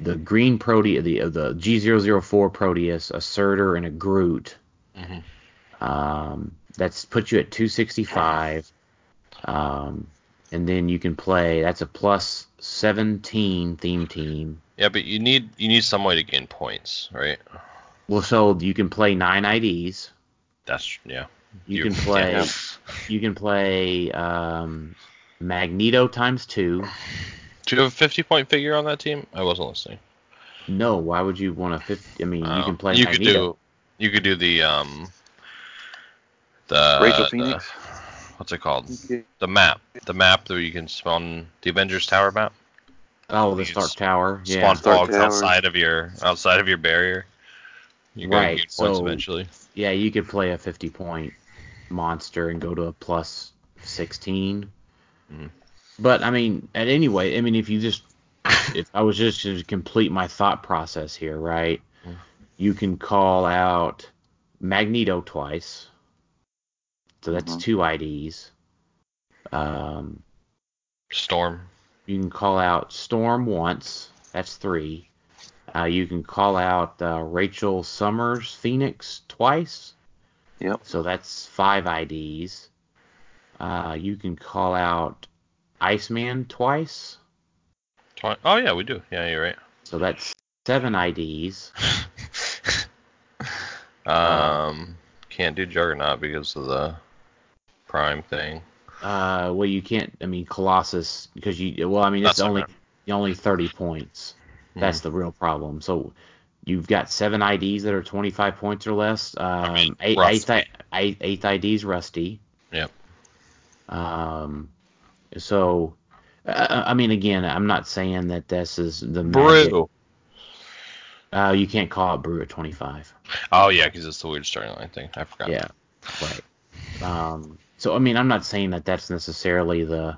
the green Proteus, the the G004 Proteus, a Surtur, and a Groot. Mhm. Um, that's put you at 265. Um, and then you can play. That's a plus 17 theme team. Yeah, but you need you need some way to gain points, right? Well, so you can play nine IDs. That's yeah. You, You- can <laughs> play. yeah. You can play um, Magneto times two. Do you have a 50 point figure on that team? I wasn't listening. No, why would you want a 50? I mean, you Oh, can play You could do. You could do the um. The Rachel the- Phoenix. What's it called? The map. The map where you can spawn the Avengers Tower map. oh, the you Stark s- Tower. Yeah. Spawn Stark fogs Tower. outside of your outside of your barrier. You got Right, good points so- eventually. Yeah, you could play a 50 point monster and go to a plus 16. Mhm. But I mean, at any way, I mean, if you just, <laughs> if I was just to complete my thought process here, right? Mhm. You can call out Magneto twice, so that's Mhm. two IDs. Um, Storm. you can call out Storm once, that's three. Uh, you can call out uh, Rachel Summers Phoenix twice. Yep. So that's five IDs. Uh, you can call out Iceman twice. Twi- oh yeah, we do. Yeah, you're right. So that's seven IDs. <laughs> um, can't do Juggernaut because of the Prime thing. Uh, well, you can't. I mean, Colossus because you. Well, I mean, it's That's only only 30 points. That's Hmm. the real problem. So you've got seven IDs that are 25 points or less. Um, mean, eight, Rusty. eighth, I- eight, eighth IDs Rusty. Yep. Um, so. Uh, I mean, again, I'm not saying that this is the magic- Brew. Uh, you can't call it brew at 25. Oh yeah, because it's the weird starting line thing. I forgot. Yeah, right. Um, so I mean, I'm not saying that that's necessarily the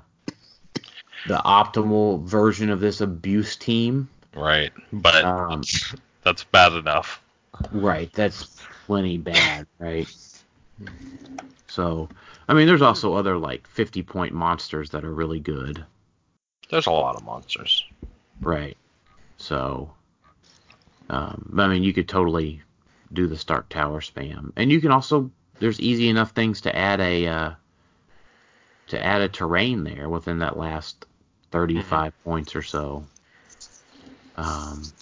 the optimal version of this abuse team. Right, but Um, <laughs> that's bad enough. right. That's plenty bad, right? So, I mean, there's also other like 50 point monsters that are really good, There's a lot of monsters. right? So, um, I mean, you could totally do the Stark Tower spam, and you can also there's easy enough things to add a uh, to add a terrain there within that last 35 points or so. Um,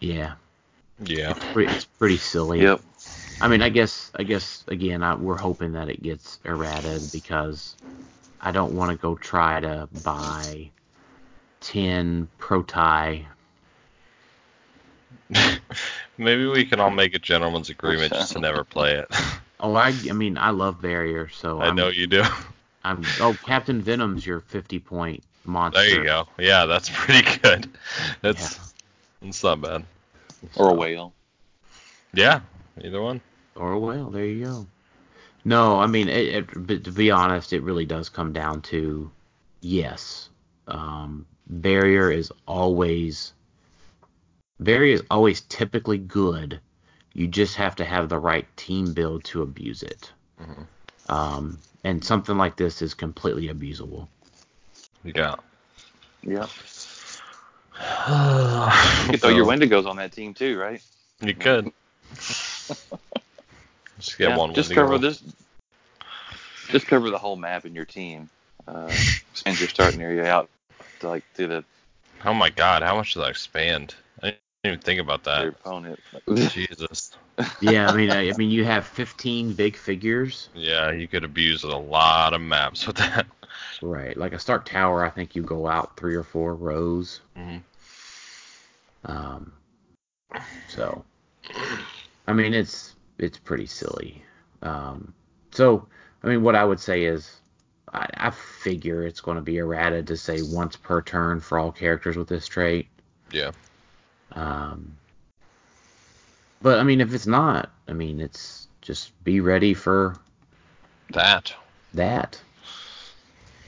yeah, Yeah. it's pretty, it's pretty silly. Yep. I mean, I guess, I guess again, I, we're hoping that it gets errated because I don't want to go try to buy ten Protai. <laughs> Maybe we can all make a gentleman's agreement just to never play it. <laughs> Oh, I, I mean, I love Barrier, so I I'm, know you do. I'm. Oh, Captain Venom's your fifty point monster. There you go. Yeah, that's pretty good. That's it's not bad. Or a whale. Yeah, either one. Or a whale. There you go. No, I mean, it, it, but to be honest, it really does come down to yes. Um, barrier is always barrier is always typically good. You just have to have the right team build to abuse it. Mhm. Um, and something like this is completely abusable. Yeah. Yep. <sighs> You could throw your So, Wendigos on that team too, right? You could. <laughs> Just get Yeah, one. Just Wendigo. cover this. Just cover the whole map in your team. Uh, expand your starting area out to like to the Oh my god, how much does that expand? I didn't even think about your that. opponent. Jesus. <laughs> Yeah, I mean, I, I mean, you have 15 big figures, Yeah, you could abuse a lot of maps with that. right? Like a Stark Tower, I think you go out three or four rows. Mhm. Um, so, I mean, it's it's pretty silly. Um, so, I mean, what I would say is, I, I figure it's going to be errata to say once per turn for all characters with this trait. Yeah. Um, but I mean, if it's not, I mean, it's just be ready for That. that.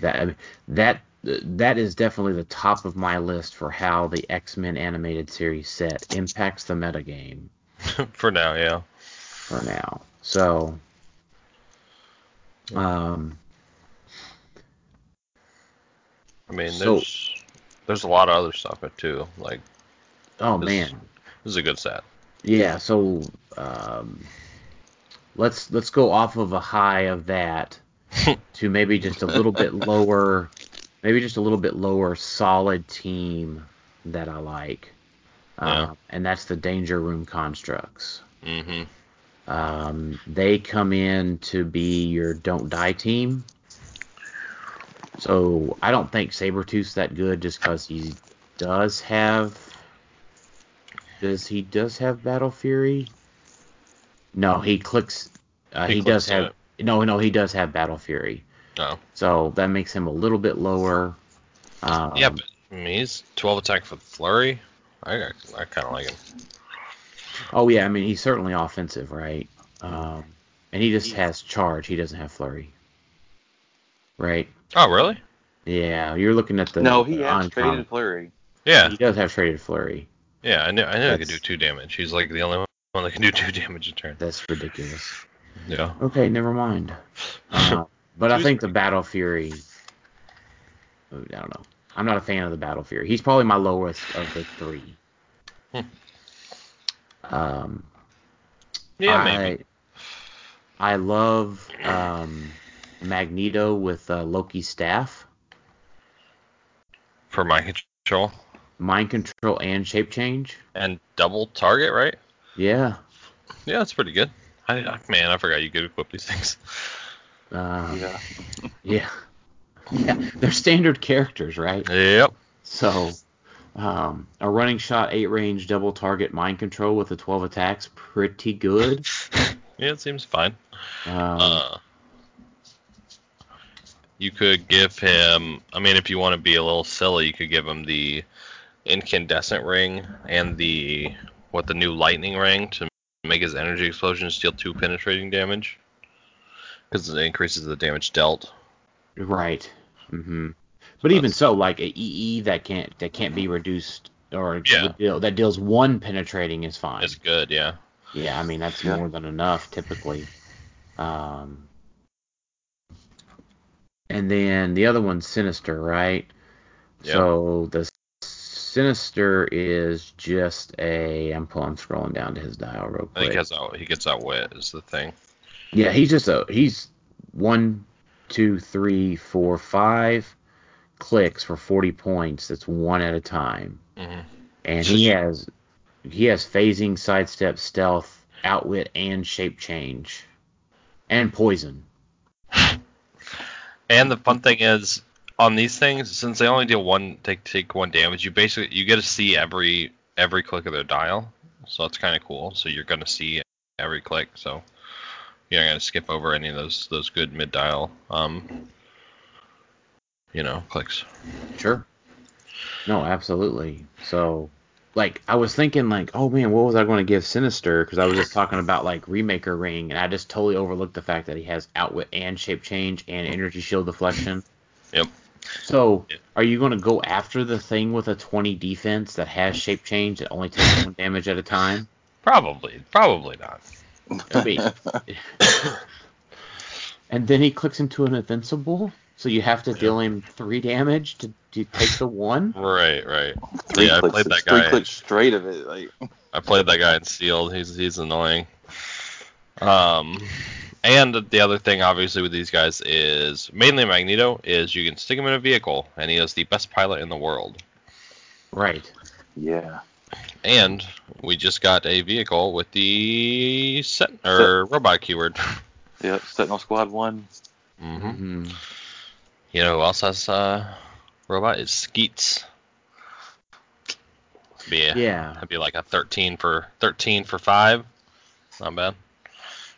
That I mean, that that is definitely the top of my list for how the X Men animated series set impacts the metagame <laughs> For now, yeah. for now. So, um, I mean, So- there's there's a lot of other stuff too. Like oh This- man, this is a good set. yeah. So, um, let's let's go off of a high of that <laughs> to maybe just a little bit lower, maybe just a little bit lower solid team that I like. Yeah. Uh, and that's the Danger Room constructs. Mm-hmm. Um, they come in to be your don't die team. So I don't think Sabretooth's that good just because he does have. Does he does have Battle Fury? No, he clicks. Uh, He he, clicks does to have. No, no, he does have Battle Fury. Oh. So that makes him a little bit lower. Um, yeah, but I mean, he's 12 attack for flurry. I I kind of like him. Oh yeah, I mean he's certainly offensive, right? Um, and he just has charge. He doesn't have flurry, right? Oh really? Yeah, you're looking at the no, he has uncommon- traded flurry. Yeah, He does have traded flurry. Yeah. I knew I knew he could do two damage. He's like the only one that can do <laughs> two damage a turn. That's ridiculous. Yeah. Okay, never mind. <laughs> Uh, but I think the Battle Fury. I don't know. I'm not a fan of the Battle Fury. He's probably my lowest of the three. Hmm. Um, Yeah, I, maybe. I love um, Magneto with uh, Loki's staff, For my control mind control and shape change. and double target, right? Yeah. Yeah, that's pretty good. I, I man, I forgot you could equip these things. Um, Yeah. <laughs> yeah. Yeah. They're standard characters, right? Yep. So, um, a running shot, eight range, double target, mind control with the 12 attacks, pretty good. <laughs> Yeah, it seems fine. Um, Uh, you could give him. I mean, if you want to be a little silly, you could give him the incandescent ring and the what the new lightning ring to make his energy explosion deal two penetrating damage because it increases the damage dealt. right. Mm-hmm. But even so, like a EE that can't that can't be reduced or Yeah. deal, that deals one penetrating is fine. It's good, yeah. Yeah, I mean that's Yeah. more than enough typically. Um, and then the other one's Sinister, right? Yep. So the Sinister is just a. I'm pulling, I'm scrolling down to his dial real I think quick. he gets out. He gets outwit is the thing. Yeah, he's just a. He's one, two, three, four, five clicks for 40 points. That's one at a time, hmm and he has he has phasing, sidestep, stealth, outwit, and shape change, and poison. And the fun thing is, on these things, since they only deal one take take one damage, you basically you get to see every every click of their dial, so that's kind of cool. So you're gonna see every click, so you're not gonna skip over any of those those good mid dial um you know clicks. Sure. No, absolutely. So, like, I was thinking, like, oh man, what was I going to give Sinister? Because I was just talking about like Remaker Ring, and I just totally overlooked the fact that he has Outwit and Shape Change and Energy Shield Deflection. Yep. So, Yeah. are you going to go after the thing with a 20 defense that has Shape Change that only takes one damage at a time? Probably, probably not. I <laughs> and then he clicks into an Invincible, so you have to deal him three damage to, to take the one. Right, right. Three yeah, I clicks, played that three guy. clicks straight of it. Like I played that guy in sealed. He's he's annoying. Um, and the other thing, obviously, with these guys is mainly Magneto is you can stick him in a vehicle, and he is the best pilot in the world. Right. yeah. And we just got a vehicle with the set or robot keyword. <laughs> Yep. Sentinel Squad one. hmm hmm You know who else has uh, robot? Is Skeets. Be a, Yeah. That'd be like a 13 for 13 for five. Not bad.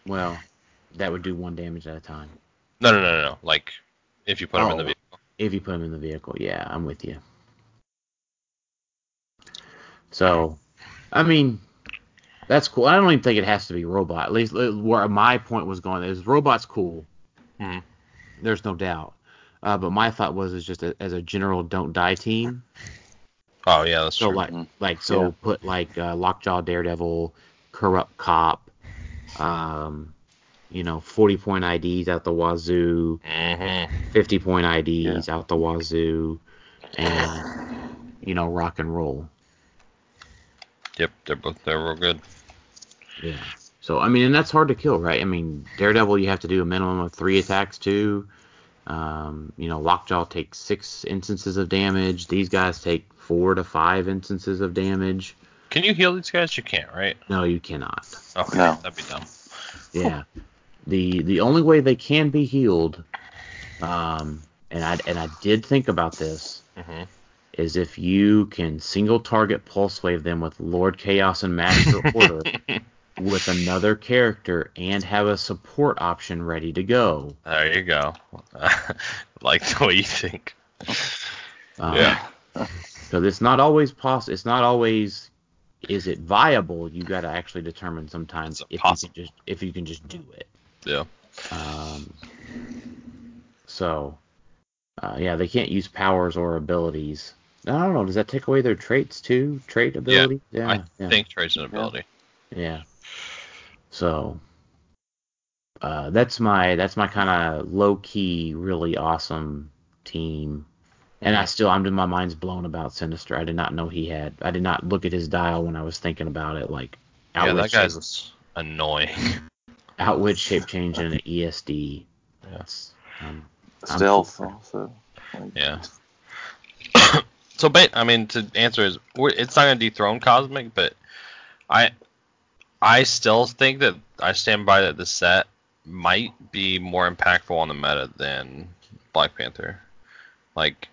Well, that would do one damage at a time. No, no, no, no, no. Like if you put them in the Oh. vehicle. If you put him in the vehicle, yeah, I'm with you. So, I mean, that's cool. I don't even think it has to be robot. At least uh, where my point was going is robot's cool. Mhm. There's no doubt. Uh, but my thought was is just a, as a general don't die team. Oh yeah, that's So true. like Mhm. like so Yeah. put like uh, Lockjaw Daredevil, Corrupt Cop, um, you know, 40 point IDs out the wazoo. hmm 50 point IDs out the wazoo, and you know rock and roll. Yep, they're both they're real good. Yeah. So I mean, and that's hard to kill, right? I mean, Daredevil, you have to do a minimum of three attacks too. Um, you know, Lockjaw takes six instances of damage. These guys take four to five instances of damage. Can you heal these guys? You can't, right? No, you cannot. Okay, No. that'd be dumb. Yeah. The the only way they can be healed, um, and I and I did think about this. hmm is if you can single target pulse wave them with Lord Chaos and Master Order <laughs> with another character and have a support option ready to go. There you go. <laughs> like the way you think. Um, Yeah. because it's not always possible. It's not always is it viable. You got to actually determine sometimes if you can just if you can just do it. Yeah. Um, so, uh, yeah, they can't use powers or abilities. I don't know. Does that take away their traits too? Trait ability? Yeah. I yeah. think traits and ability. Yeah. So uh, that's my that's my kind of low key, really awesome team. And I still I'm my mind's blown about Sinister. I did not know he had. I did not look at his dial when I was thinking about it. Like Yeah, that guy's annoying. <laughs> shape, outwit shape change and an ESD. Yeah. That's, um, I'm Stealth also. Like, Yeah. <coughs> so, ba- I mean, to answer is, we're, it's not gonna dethrone Cosmic, but I, I still think that I stand by that the set might be more impactful on the meta than Black Panther. Like,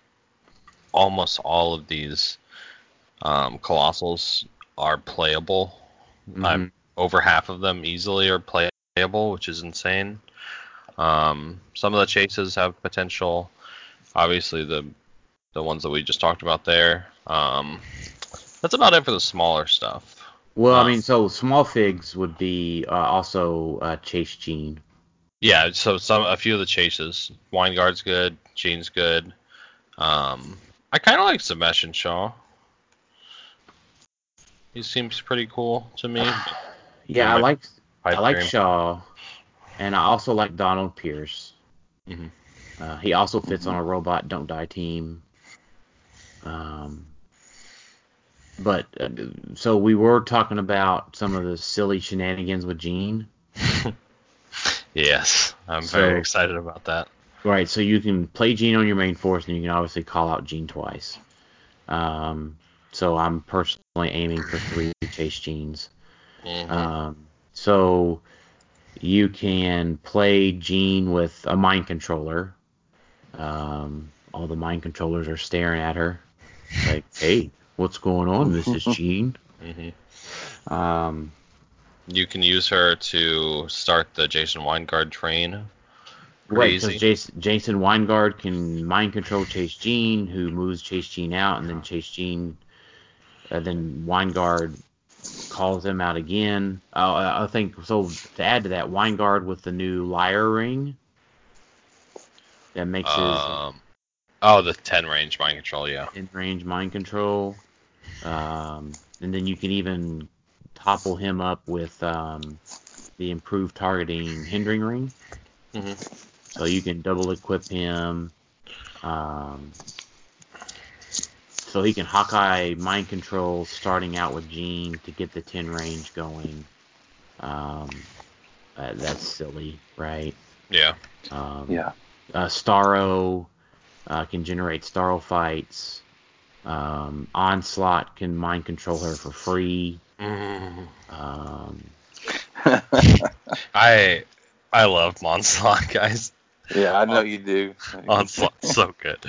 almost all of these um, colossals are playable. Mhm. I'm over half of them easily are playable, which is insane. Um, some of the chases have potential. Obviously, the the ones that we just talked about there. Um, that's about it for the smaller stuff. Well, Uh, I mean, so small figs would be uh, also uh, Chase Jean. Yeah, so some a few of the chases. Wyngarde's good. Jean's good. Um, I kind of like Sebastian Shaw. He seems pretty cool to me. <sighs> Yeah, I like I like dream. Shaw, and I also like Donald Pierce. Mhm. Uh, he also fits on a robot don't die team. Um, but uh, so we were talking about some of the silly shenanigans with Jean. <laughs> Yes, I'm So- very excited about that. Right, so you can play Jean on your main force, and you can obviously call out Jean twice. Um, so I'm personally aiming for three chase Jeans. Mhm. Um, so you can play Jean with a mind controller. Um, all the mind controllers are staring at her, like, <laughs> "Hey, what's going on, Mrs. Jean?" Mhm. Um, You can use her to start the Jason Wyngarde train. right, because Jason, Jason Wyngarde can mind control Chase Jean, who moves Chase Jean out, and then Chase Jean, uh, then Wyngarde calls him out again. Uh, I I think so. To add to that, Wyngarde with the new liar ring, that makes his Um, oh, the 10 range mind control, yeah. in range mind control. Um, and then you can even topple him up with um, the improved targeting hindering ring. Mhm. So you can double equip him. Um, so he can Hawkeye mind control starting out with Jean to get the 10 range going. Um, uh, that's silly, right? Yeah. Um, Yeah. uh, Starro uh, can generate Starro fights. Um, Onslaught can mind control her for free. Um, <laughs> I I love Monslaught, guys. yeah, I know you do. Onslaught's so good.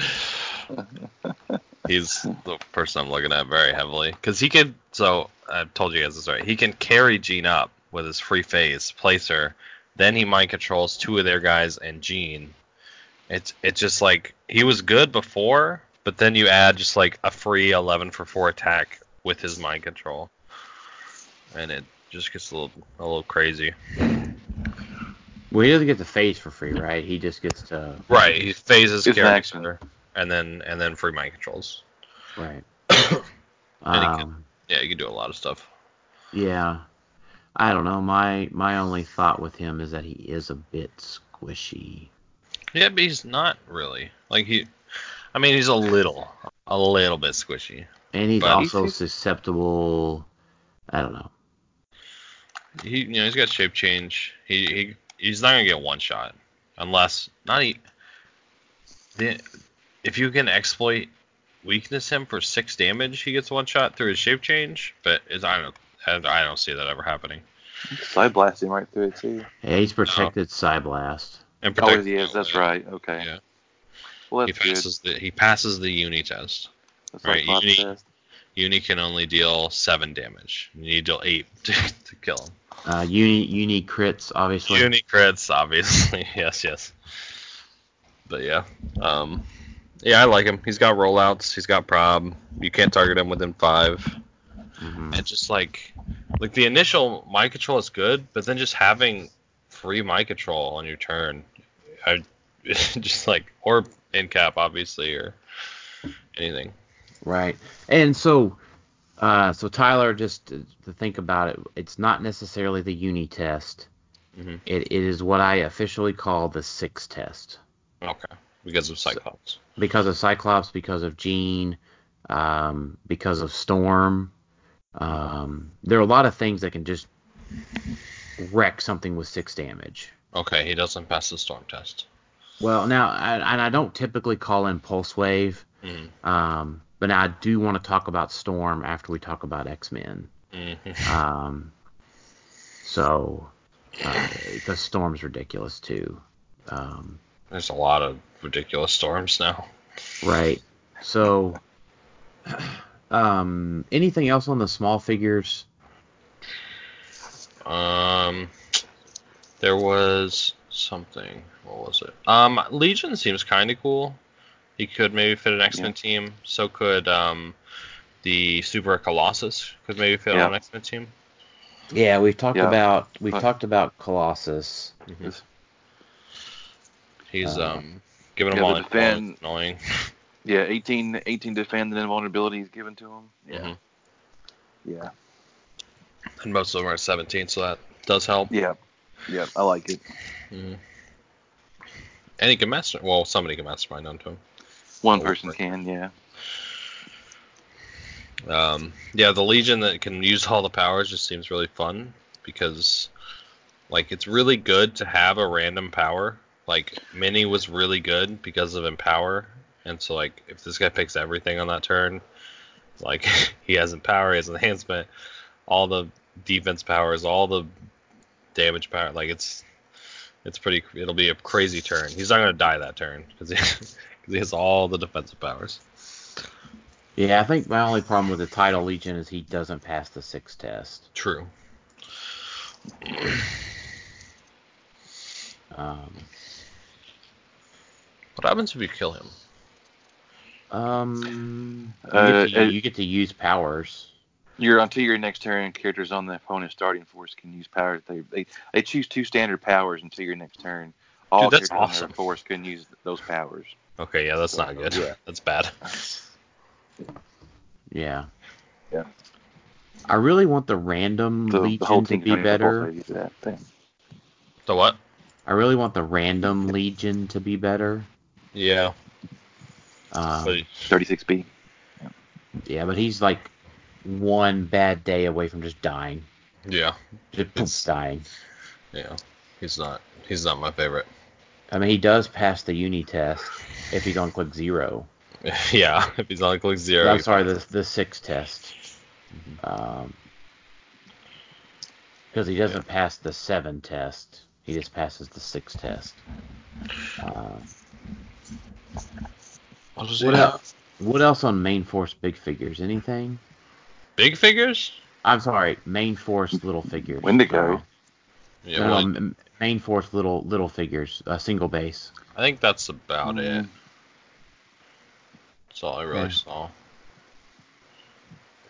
<laughs> He's the person I'm looking at very heavily because he could. So I've told you guys this right. He can carry Jean up with his free phase, place her. Then he mind controls two of their guys and Jean. It's it's just like he was good before, but then you add just like a free 11 for four attack with his mind control, and it just gets a little a little crazy. well, he doesn't get the phase for free, right? He just gets to. Right, he phases It's an character, and then and then free mind controls. Right. <coughs> And he Um, Yeah, you can do a lot of stuff. yeah. I don't know. My my only thought with him is that he is a bit squishy. Yeah, but he's not really. Like he, I mean, he's a little, a little bit squishy. And he's also he's- susceptible. I don't know. He, you know, he's got shape change. He, he he's not gonna get one shot unless not he. The, if you can exploit weakness him for six damage, he gets one shot through his shape change. But it's, I don't, I don't see that ever happening. Psyblasting right through it too. Yeah, he's protected Psyblast. And Oh, protect- he is. That's right. Okay. Yeah. Well, He that's good. passes the he passes the uni test. That's right, like you test. Uni can only deal seven damage. You need to deal eight <laughs> to, to kill him. Uh, uni uni crits, obviously. Uni crits, obviously. <laughs> yes, yes. But yeah, um, Yeah, I like him. He's got rollouts. He's got prob. You can't target him within five. Mhm. And just like, like the initial mind control is good, but then just having free mind control on your turn, I <laughs> just like or in cap obviously or anything. Right. And so, uh, so Tyler, just to, to think about it, it's not necessarily the uni test. Mm-hmm. It, it is what I officially call the six test Okay, because of Cyclops. because of Cyclops, because of Jean, um, because of Storm. Um, there are a lot of things that can just wreck something with six damage. Okay, he doesn't pass the storm test. Well, now, I, and I don't typically call in Pulse Wave, Mhm. um, but now I do want to talk about Storm after we talk about X Men. Mhm. <laughs> Um, so, uh, because Storm's ridiculous too. Um, There's a lot of ridiculous storms now. right. So, um, anything else on the small figures? Um, there was something. What was it? Um, Legion seems kind of cool. He could maybe fit an X Men Yeah. team. So could um, the Super Colossus could maybe fit Yeah. on an X Men team. Yeah, we've talked Yeah. about we've But- talked about Colossus. This- He's Uh, um giving yeah, all defend- annoying. <laughs> Yeah, 18, 18 defend and invulnerability is given to them. Yeah. Mhm. Yeah. And most of them are 17, so that does help. Yeah. Yeah. I like it. Mhm. And he can master. Well, somebody can mastermind onto him. One Oh, person can. Yeah. Um, yeah, the Legion that can use all the powers just seems really fun because, like, it's really good to have a random power. Like, Mini was really good because of Empower, and so like, if this guy picks everything on that turn, like, <laughs> he has Empower, he has Enhancement, all the defense powers, all the damage power. Like, it's it's pretty. It'll be a crazy turn. He's not gonna die that turn because he, <laughs> 'cause he has all the defensive powers. Yeah, I think my only problem with the title Legion is he doesn't pass the six test. True. Um, What happens if you kill him? um, you, Uh, get to, uh, you get to use powers. Your until your next turn, characters on the opponent's starting force can use powers. They they, they choose two standard powers until your next turn. All Dude, that's characters on their force can use those powers. Okay, yeah, that's not good. Yeah. <laughs> That's bad. Yeah. Yeah. I really want the random The, Legion the to be can better. also use that thing. The what? I really want the random Legion to be better. Yeah. Um, Thirty six B. yeah, but he's like one bad day away from just dying. yeah, Just It's- <laughs> dying. yeah. He's not. He's not my favorite. I mean, he does pass the uni test if he's on click zero. <laughs> yeah, if he's on click zero. I'm sorry, the the six test. Um, because he doesn't pass the seven test, he just passes the six test. <laughs> Um, What was what else? What else on main force big figures? Anything? Big figures? I'm sorry, main force little figures. Wendigo. Uh, Yeah. no, well, no, main force little little figures, uh, single base. I think that's about it. Mm. That's all I really Yeah. saw.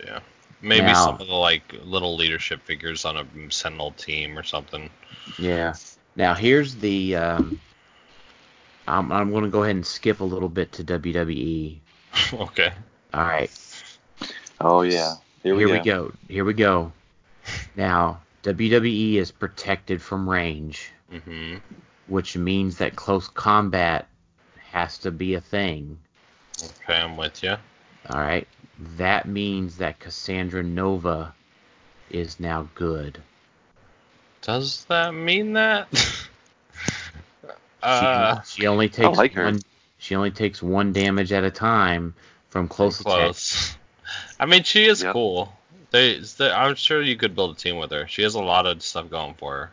Yeah. Maybe Now- some of the like little leadership figures on a Sentinel team or something. Yeah. Now here's the. Um, I'm I'm going to go ahead and skip a little bit to WWE. <laughs> okay. All right. Oh yeah. Here we Here go. we go. Here we go. Now, WWE is protected from range, Mhm. which means that close combat has to be a thing. Okay, I'm with you. All right. That means that Cassandra Nova is now good. Does that mean that? <laughs> She, uh, she only takes like her. one. She only takes one damage at a time from close, attack. close. <laughs> I mean, she is Yep. cool. They, they, I'm sure you could build a team with her. She has a lot of stuff going for her.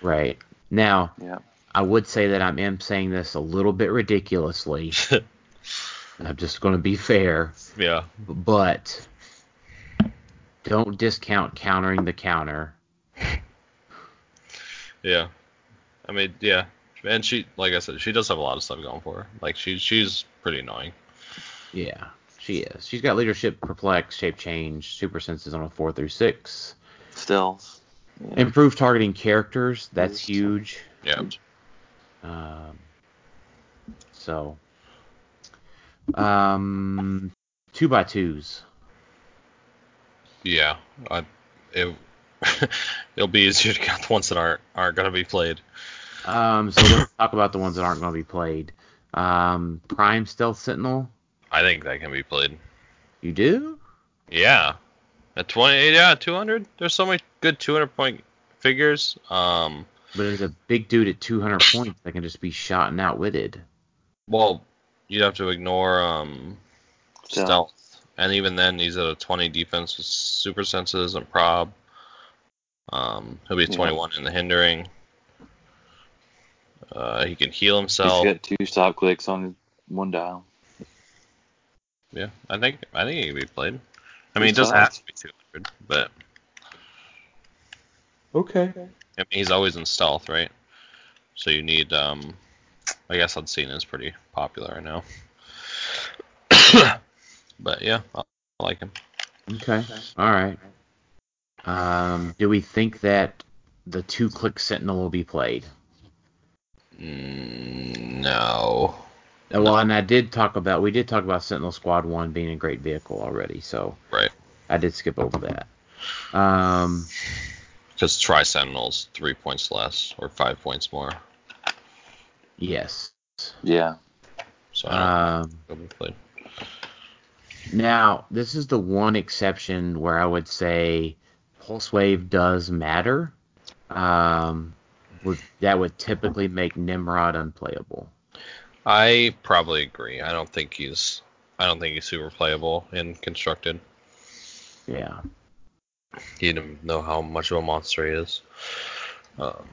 Right. Now, Yeah. I would say that I am saying this a little bit ridiculously. <laughs> I'm just going to be fair. yeah. but don't discount countering the counter. Yeah. I mean, yeah. And she, like I said, she does have a lot of stuff going for her. Like she, she's pretty annoying. Yeah, she is. She's got leadership, perplex, shape change, super senses on a four through six. Stealth. Yeah. Improved targeting characters. That's huge. Yeah. Um, so, um, two by twos. Yeah. I, it, <laughs> it'll be easier to count the ones that aren't aren't gonna be played. Um, so let's talk about the ones that aren't going to be played. Um, Prime Stealth Sentinel. I think that can be played. You do? Yeah. At 20, yeah, 200. There's so many good 200 point figures. Um, But there's a big dude at 200 points that can just be shot and outwitted. well, you'd have to ignore um Stealth. stealth, and even then, he's at a 20 defense with super senses and prob. Um, he'll be Yeah. 21 in the hindering. Uh, he can heal himself. He's got two stop clicks on one dial. Yeah, I think I think he can be played. I mean, it doesn't have to be 200, but Okay. I mean, he's always in stealth, right? So you need, um, I guess Unseen is pretty popular right now. <coughs> but yeah, I I like him. Okay. All right. Um, do we think that the two click Sentinel will be played? Mm, no. Uh, Well, and I did talk about we did talk about Sentinel Squad One being a great vehicle already, so Right. I did skip over that. Um, Because Tri Sentinel's three points less or five points more. yes. Yeah. So I don't Um, think he'll be played. now this is the one exception where I would say Pulse Wave does matter. Um, would that would typically make Nimrod unplayable. I probably agree. I don't think he's I don't think he's super playable in constructed. Yeah. You don't know how much of a monster he is. Um,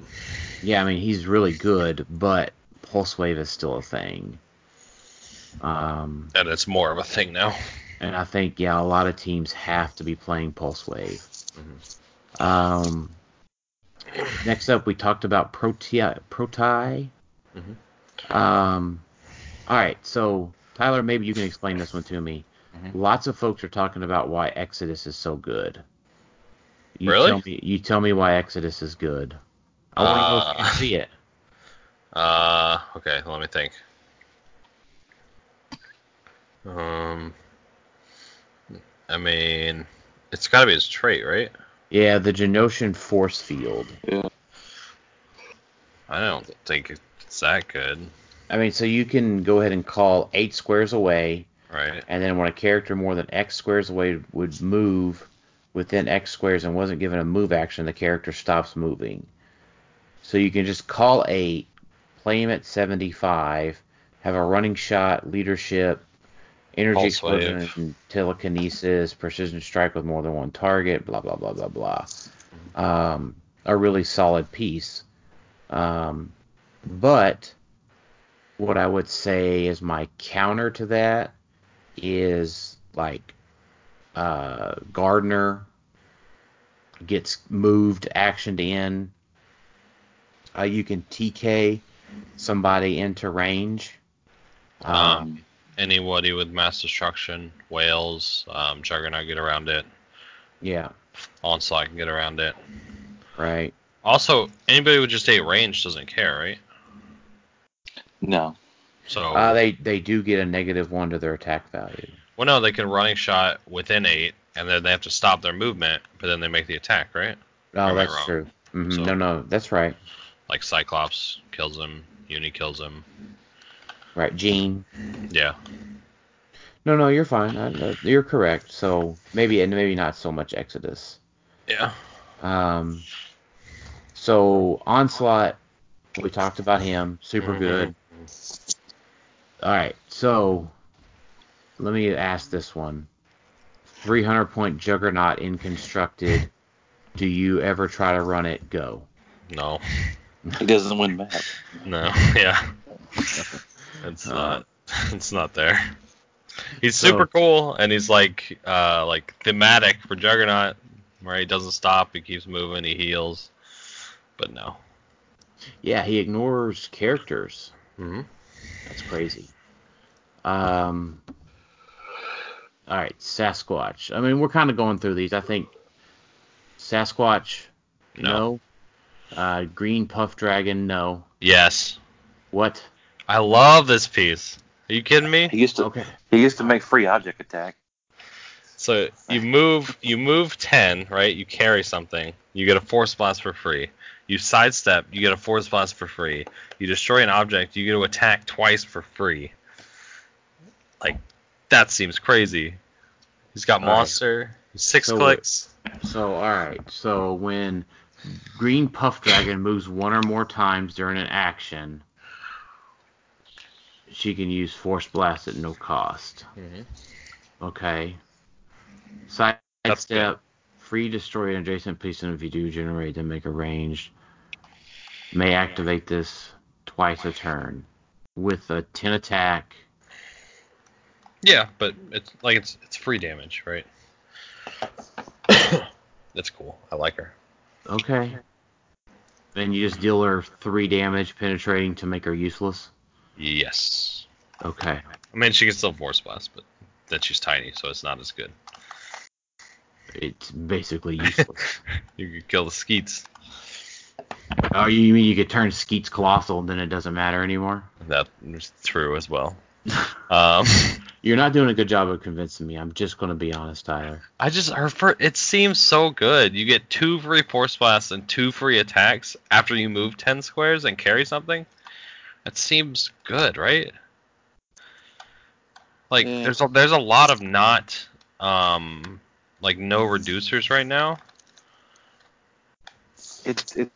Yeah, I mean he's really good, but Pulse Wave is still a thing. Um, and it's more of a thing now. and I think yeah, a lot of teams have to be playing Pulse Wave. Mhm. Um, next up, we talked about Proti. Proti. Mhm. Um, all right, so Tyler, maybe you can explain this one to me. Mhm. Lots of folks are talking about why Exodus is so good. You Really? Tell me, you tell me why Exodus is good. I want to know if you Uh, see it. Uh, okay, let me think. Um, I mean, it's got to be his trait, right? Yeah, the Genosian force field. Yeah. I don't think it's that good, I mean, so you can go ahead and call eight squares away, right? and then when a character more than X squares away would move within X squares and wasn't given a move action, the character stops moving. So you can just call eight, play him at 75, have a running shot, leadership, energy explosion, telekinesis, precision strike with more than one target, blah blah blah blah blah. Um, a really solid piece. Um, but what I would say is my counter to that is like uh, Gardener gets moved, actioned in. Uh, you can TK somebody into range. Um, Um, anybody with mass destruction, whales, um, Juggernaut get around it. yeah, Onslaught can get around it. right. Also, anybody with just eight range doesn't care, right? No. So, Uh, they they do get a negative one to their attack value. well, no, they can running shot within eight, and then they have to stop their movement, but then they make the attack, right? Oh, Am that's wrong? true. hmm So- no, no, that's right. Like Cyclops kills him, Uni kills him. Right, Gene. Yeah. No, no, you're fine. I, uh, you're correct. So maybe and maybe not so much Exodus. Yeah. Um, so onslaught, we talked about him. Super Mhm. good. All right, so let me ask this one: 300 point juggernaut in constructed. Do you ever try to run it? Go. No. <laughs> He doesn't win map. No. <laughs> Yeah. <laughs> It's Uh, not. <laughs> It's not there. He's So- super cool, and he's like, uh, like thematic for Juggernaut, where he doesn't stop, he keeps moving, he heals. But no. Yeah, he ignores characters. hmm That's crazy. Um. All right, Sasquatch. I mean, we're kind of going through these. I think Sasquatch, No. no. Uh, Green Puff Dragon, no. Yes. What? I love this piece. Are you kidding me? He used to Okay. he used to make free object attack. So you move you move ten, right? You carry something, you get a force blast for free. You sidestep, you get a force blast for free. You destroy an object, you get to attack twice for free. Like that seems crazy. He's got All right. monster, six So- clicks. So, all right. So when Green Puff Dragon moves one or more times during an action, she can use Force Blast at no cost. Mhm. Okay. That's Sidestep, free destroy an adjacent piece, and if you do generate, then make a ranged. May activate this twice a turn with a 10 attack. Yeah, but it's like it's it's free damage, right? <coughs> That's cool. I like her. Okay. Then you just deal her three damage penetrating to make her useless. Yes. Okay. I mean, she can still force blast, but then she's tiny, so it's not as good. It's basically <laughs> useless. You could kill the skeets. oh, you mean you could turn Skeets colossal and then it doesn't matter anymore? That is true as well. <laughs> Um, <laughs> You're not doing a good job of convincing me. I'm just going to be honest, Tyler. I just her fir- it seems so good. You get two free force blasts and two free attacks after you move ten squares and carry something. That seems good, right? Like Yeah. there's a there's a lot of not um like no reducers right now. It's it.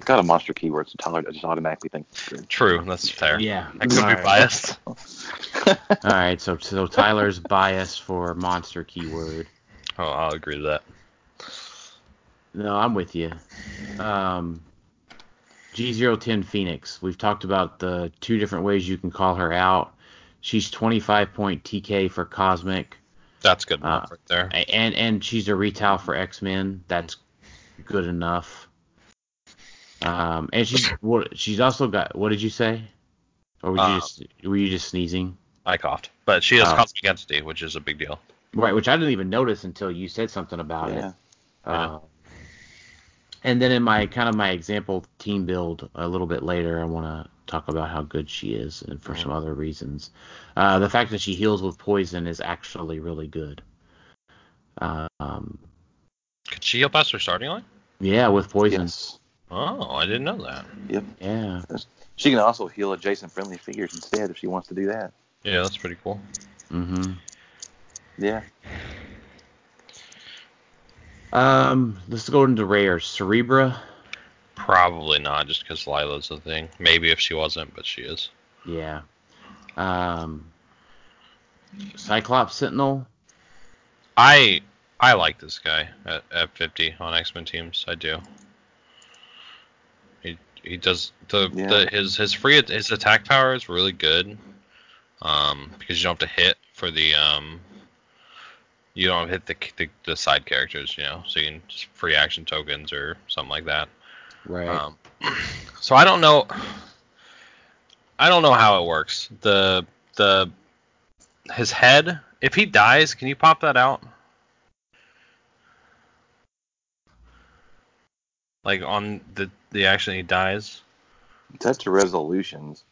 It's got a monster keyword, so Tyler just automatically thinks it's good. True, that's fair. Yeah. I could be Alright. biased. <laughs> All right, so so Tyler's bias for monster keyword. Oh, I'll agree to that. No, I'm with you. Um, G010 Phoenix. We've talked about the two different ways you can call her out. She's 25 point TK for Cosmic, That's good Uh, enough right there. and and she's a retail for X Men. That's good enough. Um, and she's <laughs> what? She's also got. What did you say? Or were you Um, just were you just sneezing? I coughed, but she has Oh. cosmic entity, which is a big deal. Right, which I didn't even notice until you said something about Yeah. it. Yeah. Um, and then in my kind of my example team build a little bit later, I want to talk about how good she is and for some other reasons. Uh, the fact that she heals with poison is actually really good. Um, Could she heal past her starting line? yeah, with poison. Yes. Oh, I didn't know that. Yep. Yeah. She can also heal adjacent friendly figures instead if she wants to do that. Yeah, that's pretty cool. Mm-hmm. Yeah. Um, let's go into rares. Cerebra. Probably not, just because Lila's a thing. Maybe if she wasn't, but she is. Yeah. Um, Cyclops Sentinel. I I like this guy at, at 50 on X Men teams. I do. He he does the, Yeah. the his his free his attack power is really good. Um, because you don't have to hit for the um. You don't hit the, the the side characters, you know, so you can just free action tokens or something like that. Right. Um, <clears throat> so I don't know. I don't know how it works. The the his head. If he dies, can you pop that out? Like on the the action he dies. That's to resolutions.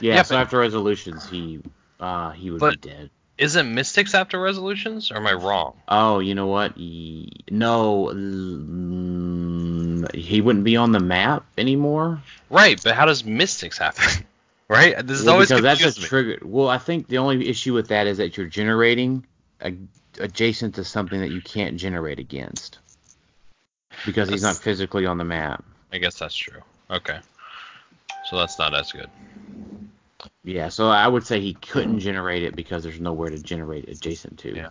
yeah, yeah, So but- after resolutions, he uh he would But- be dead. Isn't Mystics after resolutions, or am I wrong? Oh, you know what? No, mm, he wouldn't be on the map anymore. Right, but how does Mystics happen? <laughs> right, this is Well, always because that's a me. trigger. Well, I think the only issue with that is that you're generating a, adjacent to something that you can't generate against because he's not physically on the map. I guess that's true. Okay, so that's not as good. Yeah, so I would say he couldn't generate it because there's nowhere to generate adjacent to. Yeah.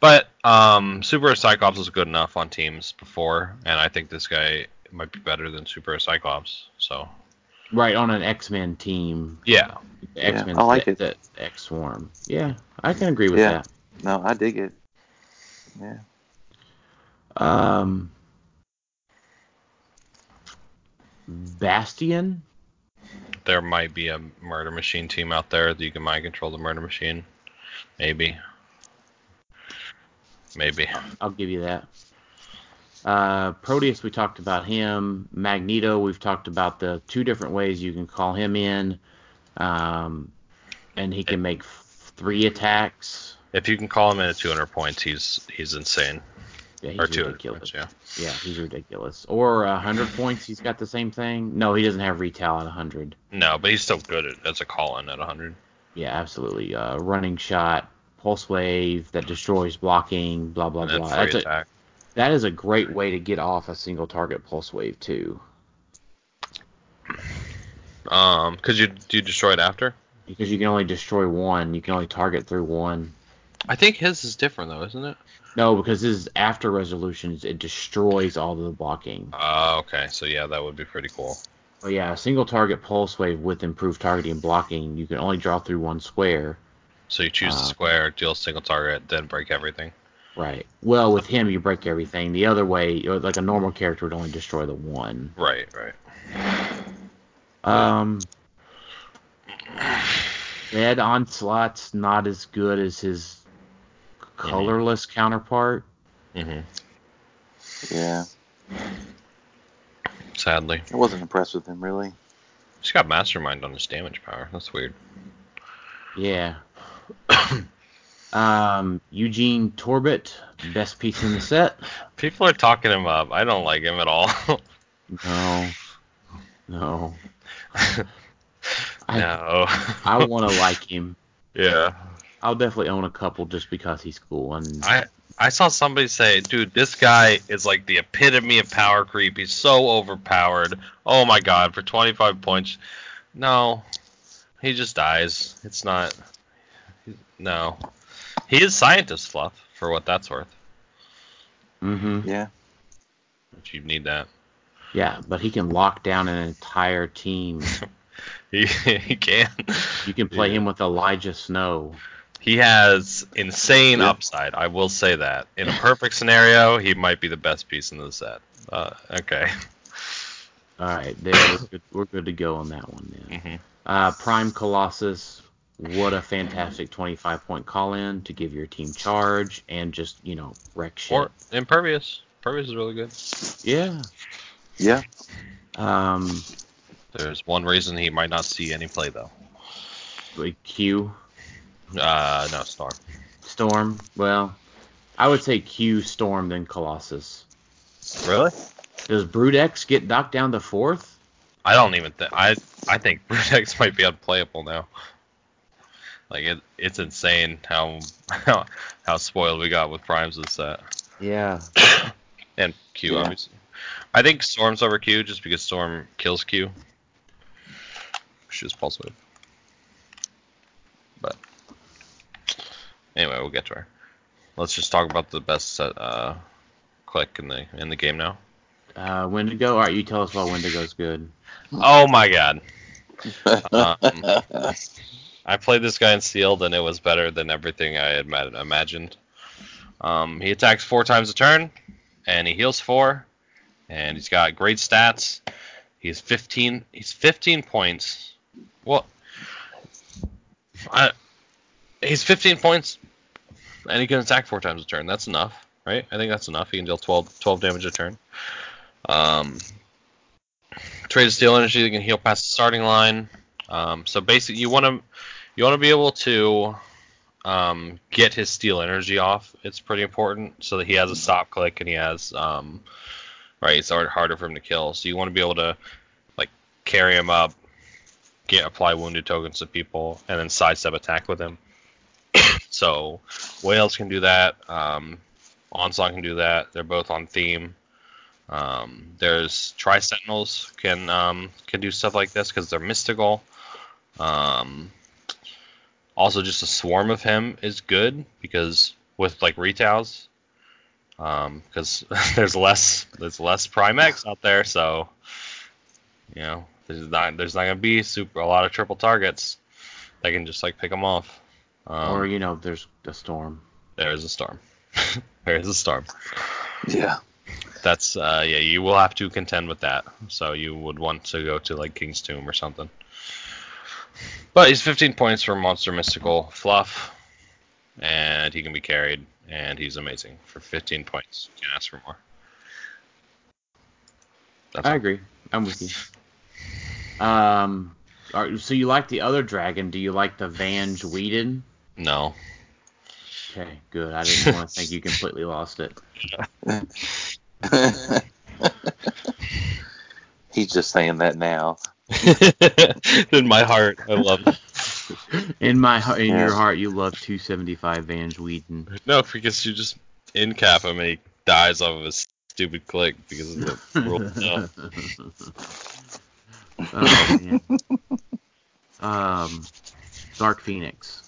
But um, Super Cyclops was good enough on teams before, and I think this guy might be better than Super Cyclops. So Right on an X Men team, yeah, X Men I like that, it. that X Swarm. Yeah, I can agree with Yeah. that. No, I dig it. Yeah. Um, Bastion. There might be a murder machine team out there that you can mind control the murder machine. Maybe. Maybe. I'll give you that. Uh, Proteus, we talked about him. Magneto, we've talked about the two different ways you can call him in. Um, and he can make f- three attacks. If you can call him in at 200 points, he's he's insane. Yeah, he's or 200 ridiculous. points, yeah. Yeah, he's ridiculous. Or a hundred points, he's got the same thing. No, he doesn't have retail at a hundred. No, but he's still good at, as a call-in at 100. Yeah, absolutely. Uh, running shot, pulse wave that destroys blocking, blah blah blah. free That's a, attack. that is a great way to get off a single target pulse wave too, Um, cause you do you destroy it after? because you can only destroy one. You can only target through one. I think his is different though, isn't it? No, because this is after resolutions. It destroys all of the blocking. Oh, okay. So yeah, that would be pretty cool. But yeah, a single target pulse wave with improved targeting and blocking. You can only draw through one square. So you choose the Uh, square, deal single target, then break everything. Right. Well, with him, you break everything. The other way, like a normal character would only destroy the one. Right, right. Um, Ed Onslaught's not as good as his colorless counterpart. Mm-hmm. Yeah, Sadly, I wasn't impressed with him really. he's got mastermind on his damage power. That's weird. Yeah. <coughs> um, Eugene Torbett, best piece in the set. People are talking him up. I don't like him at all. <laughs> No. No. <laughs> I no. I want to like him. yeah. I'll definitely own a couple just because he's cool. And I I saw somebody say, dude, this guy is like the epitome of power creep. He's so overpowered. Oh my god, for 25 points. No, he just dies. It's not. No, he is scientist fluff for what that's worth. hmm Yeah, If you need that, Yeah, but he can lock down an entire team. <laughs> he he can. You can play Yeah. him with Elijah Snow. He has insane Yeah. upside. I will say that. In a perfect scenario, he might be the best piece in the set. Uh, okay. All right, there we're good, we're good to go on that one then. hmm Uh, Prime Colossus, what a fantastic 25 point call in to give your team charge and just you know wreck shit. Or impervious. Impervious is really good. yeah. yeah. Um, There's one reason he might not see any play though. like Q Uh, no, Storm. Storm. Well, I would say Q Storm then Colossus. Really? Does Brood-X get knocked down to fourth? I don't even think I I think <laughs> Brutex might be unplayable now. Like it, it's insane how how how spoiled we got with primes this set Yeah. <coughs> and Q Yeah. obviously. I think Storm's over Q just because Storm kills Q. Which is pulse wave. But anyway, we'll get to her. Let's just talk about the best set uh click in the in the game now. Uh, Wendigo. All right, you tell us why Wendigo's good. Oh my god. <laughs> Um, I played this guy in sealed and it was better than everything I had imagined. Um, he attacks four times a turn, and he heals four, and he's got great stats. He's 15. He's 15 points. Well, I, he's 15 points, and he can attack four times a turn. That's enough, right? I think that's enough. He can deal 12, 12 damage a turn. Um, trade steel energy that can heal past the starting line. Um, so basically, you want to you want to be able to um, get his steel energy off. It's pretty important so that he has a stop click and he has um, right. It's hard- harder for him to kill. So you want to be able to like carry him up, get apply wounded tokens to people, and then sidestep attack with him. So whales can do that. Um, can do that. They're both on theme. Um, there's Tri Sentinels can um, can do stuff like this because they're mystical. Um, also, just a swarm of him is good because with like retails, because <laughs> there's less there's less Prime X out there, so you know there's not there's not gonna be super a lot of triple targets. They can just like pick them off. Um, or you know, there's a Storm. there is a storm. <laughs> there is a storm. yeah. that's uh, yeah, you will have to contend with that. So you would want to go to like King's Tomb or something. But he's 15 points for Monster Mystical Fluff, and he can be carried, and he's amazing for 15 points. You Can't ask for more. That's I all. agree. I'm with you. Um, are, so you like the other dragon? Do you like the Vange Whedon? No. Okay, good. I didn't want to think you completely lost it. <laughs> He's just saying that now. <laughs> In my heart, I love it. In my heart, in Yeah. your heart, you love 275 Vange Whedon. No, because you just in cap him and he dies off of a stupid click because of the rule <laughs> stuff. oh man. Um, Dark Phoenix.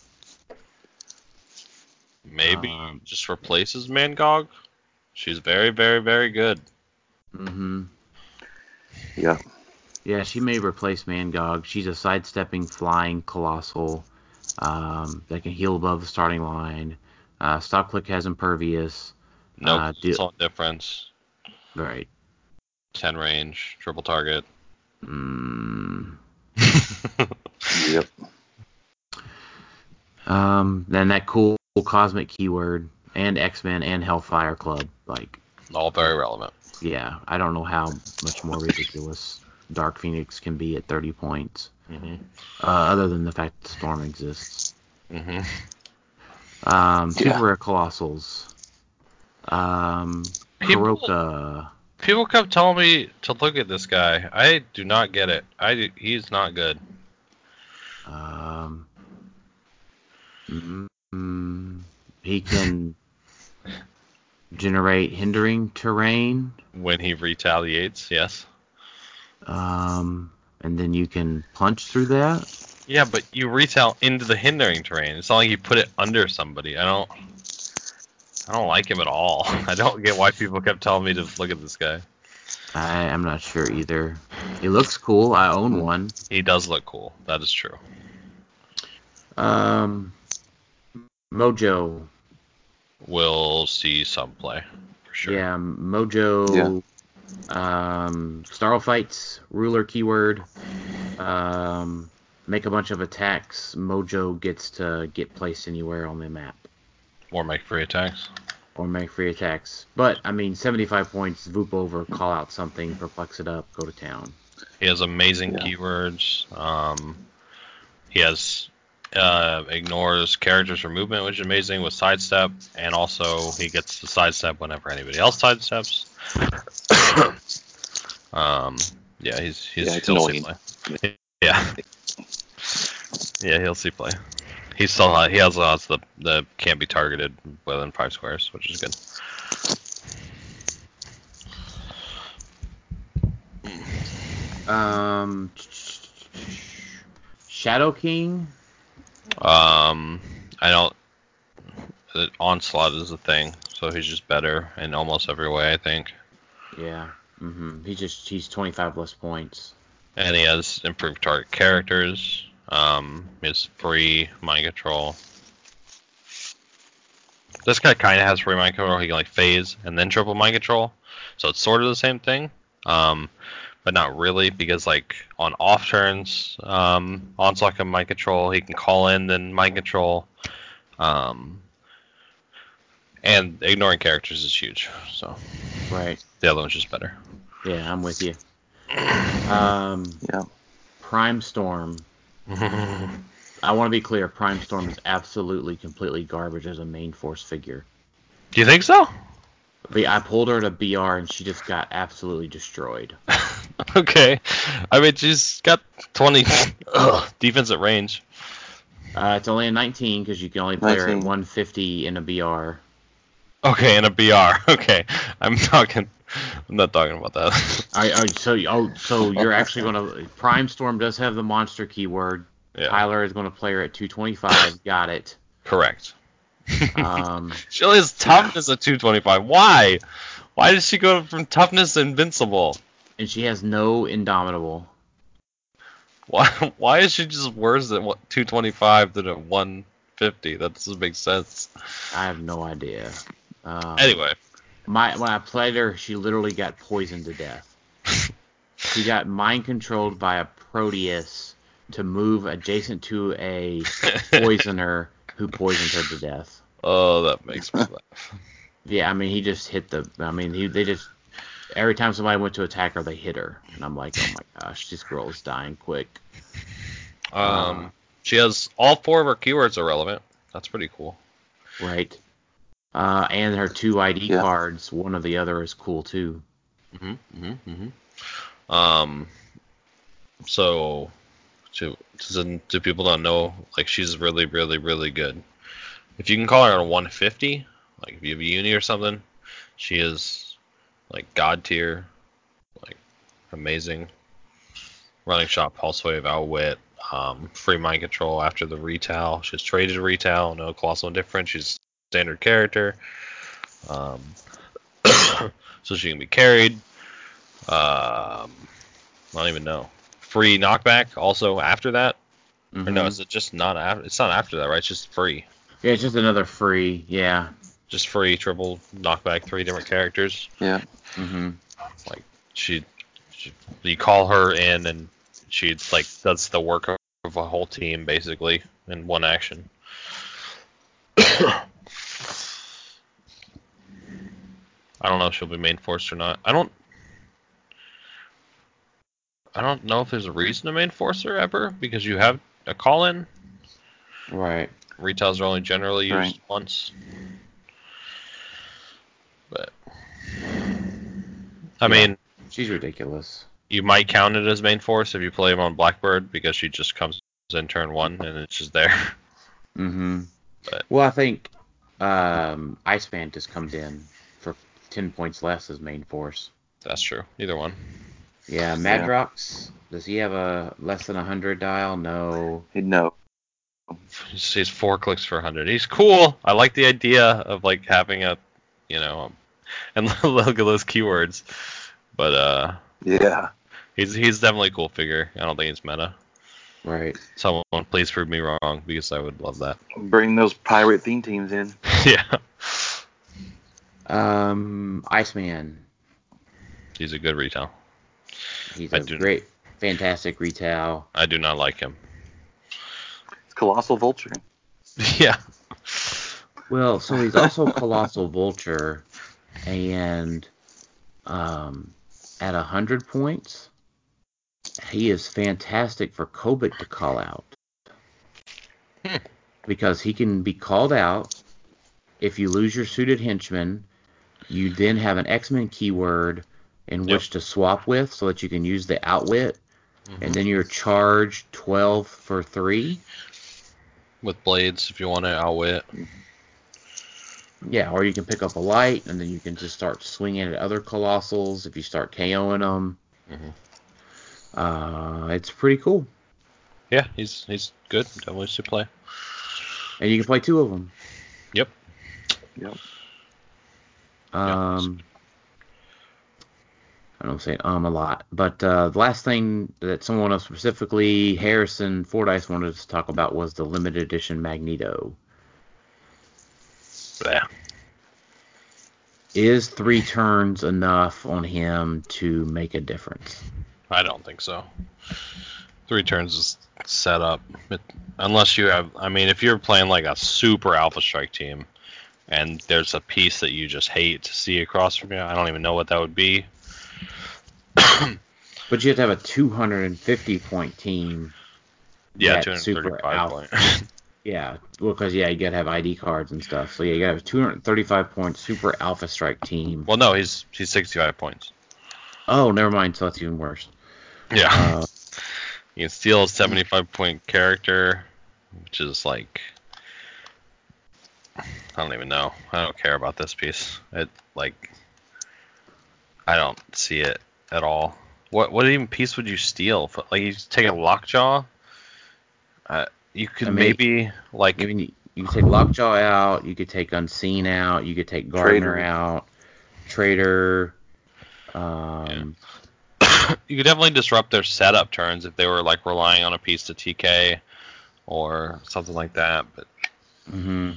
Maybe Um, just replaces Mangog. She's very, very, very good. Mm-hmm. Yeah. Yeah, she may replace Mangog. She's a sidestepping, flying colossal um, that can heal above the starting line. Uh, stop click has impervious. No Uh, do- consult difference. Right. 10 range, triple target. Mm, <laughs> Yep. um, then that cool cosmic keyword and X Men and Hellfire Club. Like, All very relevant. yeah, I don't know how much more ridiculous Dark Phoenix can be at 30 points. hmm Uh, other than the fact that Storm exists. hmm Um, super Yeah. rare colossals. Um, People- Krakoa. People kept telling me to look at this guy. I do not get it. I he's not good. Um, mm, he can generate hindering terrain. When he retaliates, yes. Um, and then you can punch through that. Yeah, but you retail into the hindering terrain. It's not like you put it under somebody. I don't. I don't like him at all. <laughs> I don't get why people kept telling me to look at this guy. I, I'm not sure either. He looks cool. I own one. He does look cool. That is true. Um, Mojo. We'll see some play for sure. Yeah, Mojo. Um, Starro fights ruler keyword. Um, make a bunch of attacks. Mojo gets to get placed anywhere on the map Or make free attacks. or make free attacks. But I mean, 75 points. Voop over, call out something, perplex it up, go to town. He has amazing Yeah. keywords. Um, he has uh, ignores characters for movement, which is amazing with sidestep, and also he gets the sidestep whenever anybody else sidesteps. <coughs> um, yeah, he's he's Yeah, it's he'll see play. Yeah, yeah, he'll see play. He's still ha- he also has the the can't be targeted within five squares, which is good. Um, Shadow King. Um, I don't. The onslaught is a thing, so he's just better in almost every way, I think. Yeah. hmm He just he's 25 less points. And he has improved target characters. Um, he has free mind control. This guy kind of has free mind control. He can like phase and then triple mind control, so it's sort of the same thing, um, but not really because like on off turns, um, onslaught can mind control. He can call in then mind control. Um, and ignoring characters is huge. So Right. the other one's just better. Yeah, I'm with you. Um, Yeah. Prime Storm. <laughs> I want to be clear. Prime Storm is absolutely, completely garbage as a main force figure. Do you think so? But I pulled her to BR and she just got absolutely destroyed. <laughs> okay. I mean, she's got 20 <laughs> ugh, defensive range. Uh, it's only a 19 because you can only play her at 150 in a BR. Okay, in a BR. <laughs> Okay, I'm talking. I'm not talking about that. I, I, so oh, so you're actually going to Prime Storm does have the monster keyword. yeah, Tyler is going to play her at 225. Got it. correct. Um, <laughs> She only has toughness at 225. Why? Why did she go from toughness to invincible? and she has no indomitable. Why? <laughs> Why is she just worse at 225 than at 150? That doesn't make sense. I have no idea. Um, Anyway, My when I played her, she literally got poisoned to death. <laughs> she got mind controlled by a Proteus to move adjacent to a poisoner who poisoned her to death. Oh, that makes me laugh. Yeah, I mean he just hit the. I mean he they just every time somebody went to attack her, they hit her, and I'm like, oh my gosh, this girl is dying quick. Um, she has all four of her keywords are relevant. That's pretty cool. Right. Uh, and her two ID Yeah. cards, one or the other is cool too. Mm-hmm, mm-hmm, mm-hmm. Um, so to to, to people don't know, like she's really, really, really good. If you can call her a 150, like if you have a uni or something, she is like god tier, like amazing. Running shot, pulse wave, outwit, um, free mind control after the retail. She's traded retail, no colossal indifference. She's standard character. Um, <coughs> so she can be carried. Um, I don't even know. Free knockback also after that, or no? Mhm. Is it just not after? It's not after that, right? It's just free, Yeah, it's just another free. Yeah. just free triple knockback, three different characters. Yeah. hmm Like she, she you call her in and she like does the work of a whole team basically in one action. <coughs> I don't know if she'll be main force or not. I don't. I don't know if there's a reason to main force her ever because you have a call in. Right. Retails are only generally used Right. once. But I Yeah. mean, She's ridiculous. you might count it as main force if you play him on Blackbird because she just comes in turn one and it's just there. <laughs> Mm-hmm. But- Well, I think um, Iceman just comes in for ten points less as main force. That's true. Either one. Yeah, Madrox. Does he have a less than hundred dial? No. No. He's, he's four clicks for 100. He's cool. I like the idea of like having a, you know, um, <laughs> and <laughs> look at those keywords. But uh, Yeah. he's he's definitely a cool figure. I don't think it's meta. Right. Someone please prove me wrong because I would love that. Bring those pirate theme teams in. <laughs> yeah, Um, Iceman. he's a good retail. He's I a do- great, fantastic retail. I do not like him. It's Colossal Vulture. <laughs> yeah. Well, so he's also <laughs> Colossal Vulture, and um, at a hundred points, he is fantastic for Kobik to call out Hmm. because he can be called out. If you lose your suited henchman, you then have an X-Men keyword in Yep. which to swap with, so that you can use the outwit, Mhm. and then you're charged twelve for three. With blades, if you want to outwit. Yeah, or you can pick up a light, and then you can just start swinging at other colossals if you start KOing them. Mm-hmm. Uh, it's pretty cool, Yeah, he's he's good. Definitely should play. and you can play two of them. Yep. Yep. Yeah. Um, I don't say um a lot, but uh, the last thing that someone else specifically Harrison Fordyce wanted us to talk about was the limited edition Magneto. Yeah. Is three turns enough on him to make a difference? I don't think so. Three turns is set up. It, unless you have, I mean, if you're playing like a super Alpha Strike team, and there's a piece that you just hate to see across from you, I don't even know what that would be. <coughs> But you have to have a 250 point team. Yeah, that super 235 point. <laughs> Yeah, well, because yeah, you gotta have ID cards and stuff. So yeah, you gotta have a 235 point super Alpha Strike team. well, no, he's he's 65 points. Oh, never mind. So that's even worse. Yeah. Uh, <laughs> You can steal a 75 point character, which is like. I don't even know. I don't care about this piece. It like. I don't see it at all. What what even piece would you steal? Like you take a lockjaw. Uh, you could I mean, maybe like I mean, you, you could take Lockjaw out. You could take Unseen out. You could take Gardener out. Trader. Um, <coughs> you could definitely disrupt their setup turns if they were like relying on a piece to TK or something like that. But hmm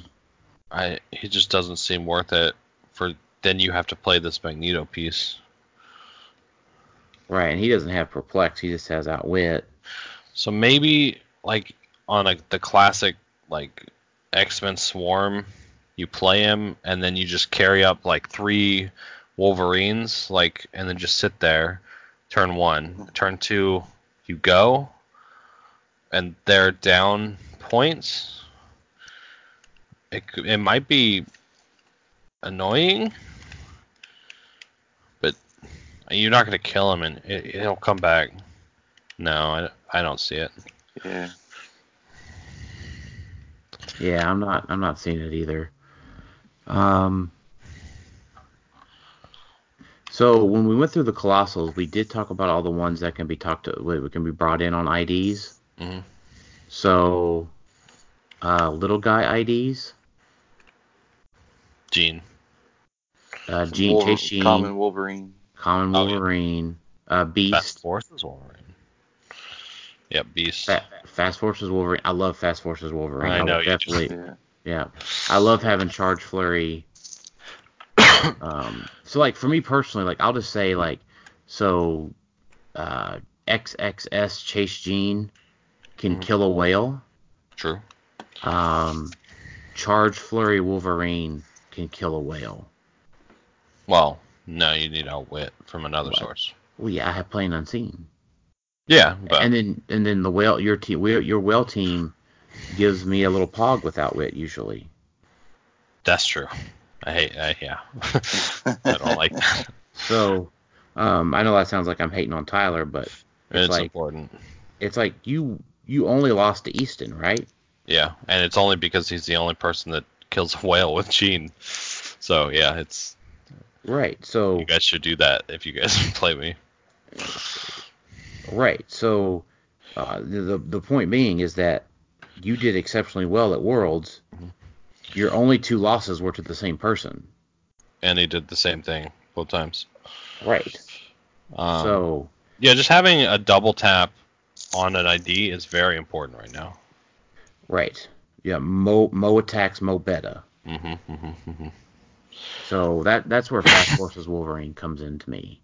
I he just doesn't seem worth it for then you have to play this Magneto piece. Right, and he doesn't have perplex. He just has outwit. So maybe like on a, the classic like X Men Swarm, you play him and then you just carry up like three Wolverines, like and then just sit there. Turn one, turn two, you go, and they're down points. It it might be annoying, you're not gonna kill him and it, it'll come back. No, I, I don't see it. Yeah. Yeah, I'm not. I'm not seeing it either. Um. So when we went through the colossals, we did talk about all the ones that can be talked to, we can be brought in on IDs. Mhm. So, uh, little guy IDs, Jean. uh, Jean, Wolver- Chase Jean, Common common, Wolverine. Oh, yeah. uh, Fast Beast, Forces Wolverine. Yep, Beast. Fa- Fast Forces Wolverine. I love Fast Forces Wolverine. I know do. definitely. Yeah. Yeah, I love having charge flurry. <coughs> um, so like for me personally, like I'll just say like, so, uh, XXS Chase Jean can Mhm. kill a whale. True. Um, charge flurry Wolverine can kill a whale. Well, no, you need outwit from another What? source. Well, yeah, I have plain unseen. Yeah, but and then and then the whale your team your whale team gives me a little pog with outwit usually. that's true. I hate. I, yeah, <laughs> I don't like that. So, um, I know that sounds like I'm hating on Tyler, but It's, it's like important. it's like you you only lost to Easton, right? Yeah, and it's only because he's the only person that kills a whale with Jean. So yeah, it's Right. So you guys should do that if you guys <laughs> play me. right. So uh, the the- point being is that you did exceptionally well at Worlds. Your only two losses were to the same person. And he did the same thing both times. Right. Um, so yeah, just having a double tap on an ID is very important right now. right. Yeah. Mo Mo attacks Mo beta. hmm hmm hmm So that that's where Fast Forces Wolverine comes into me.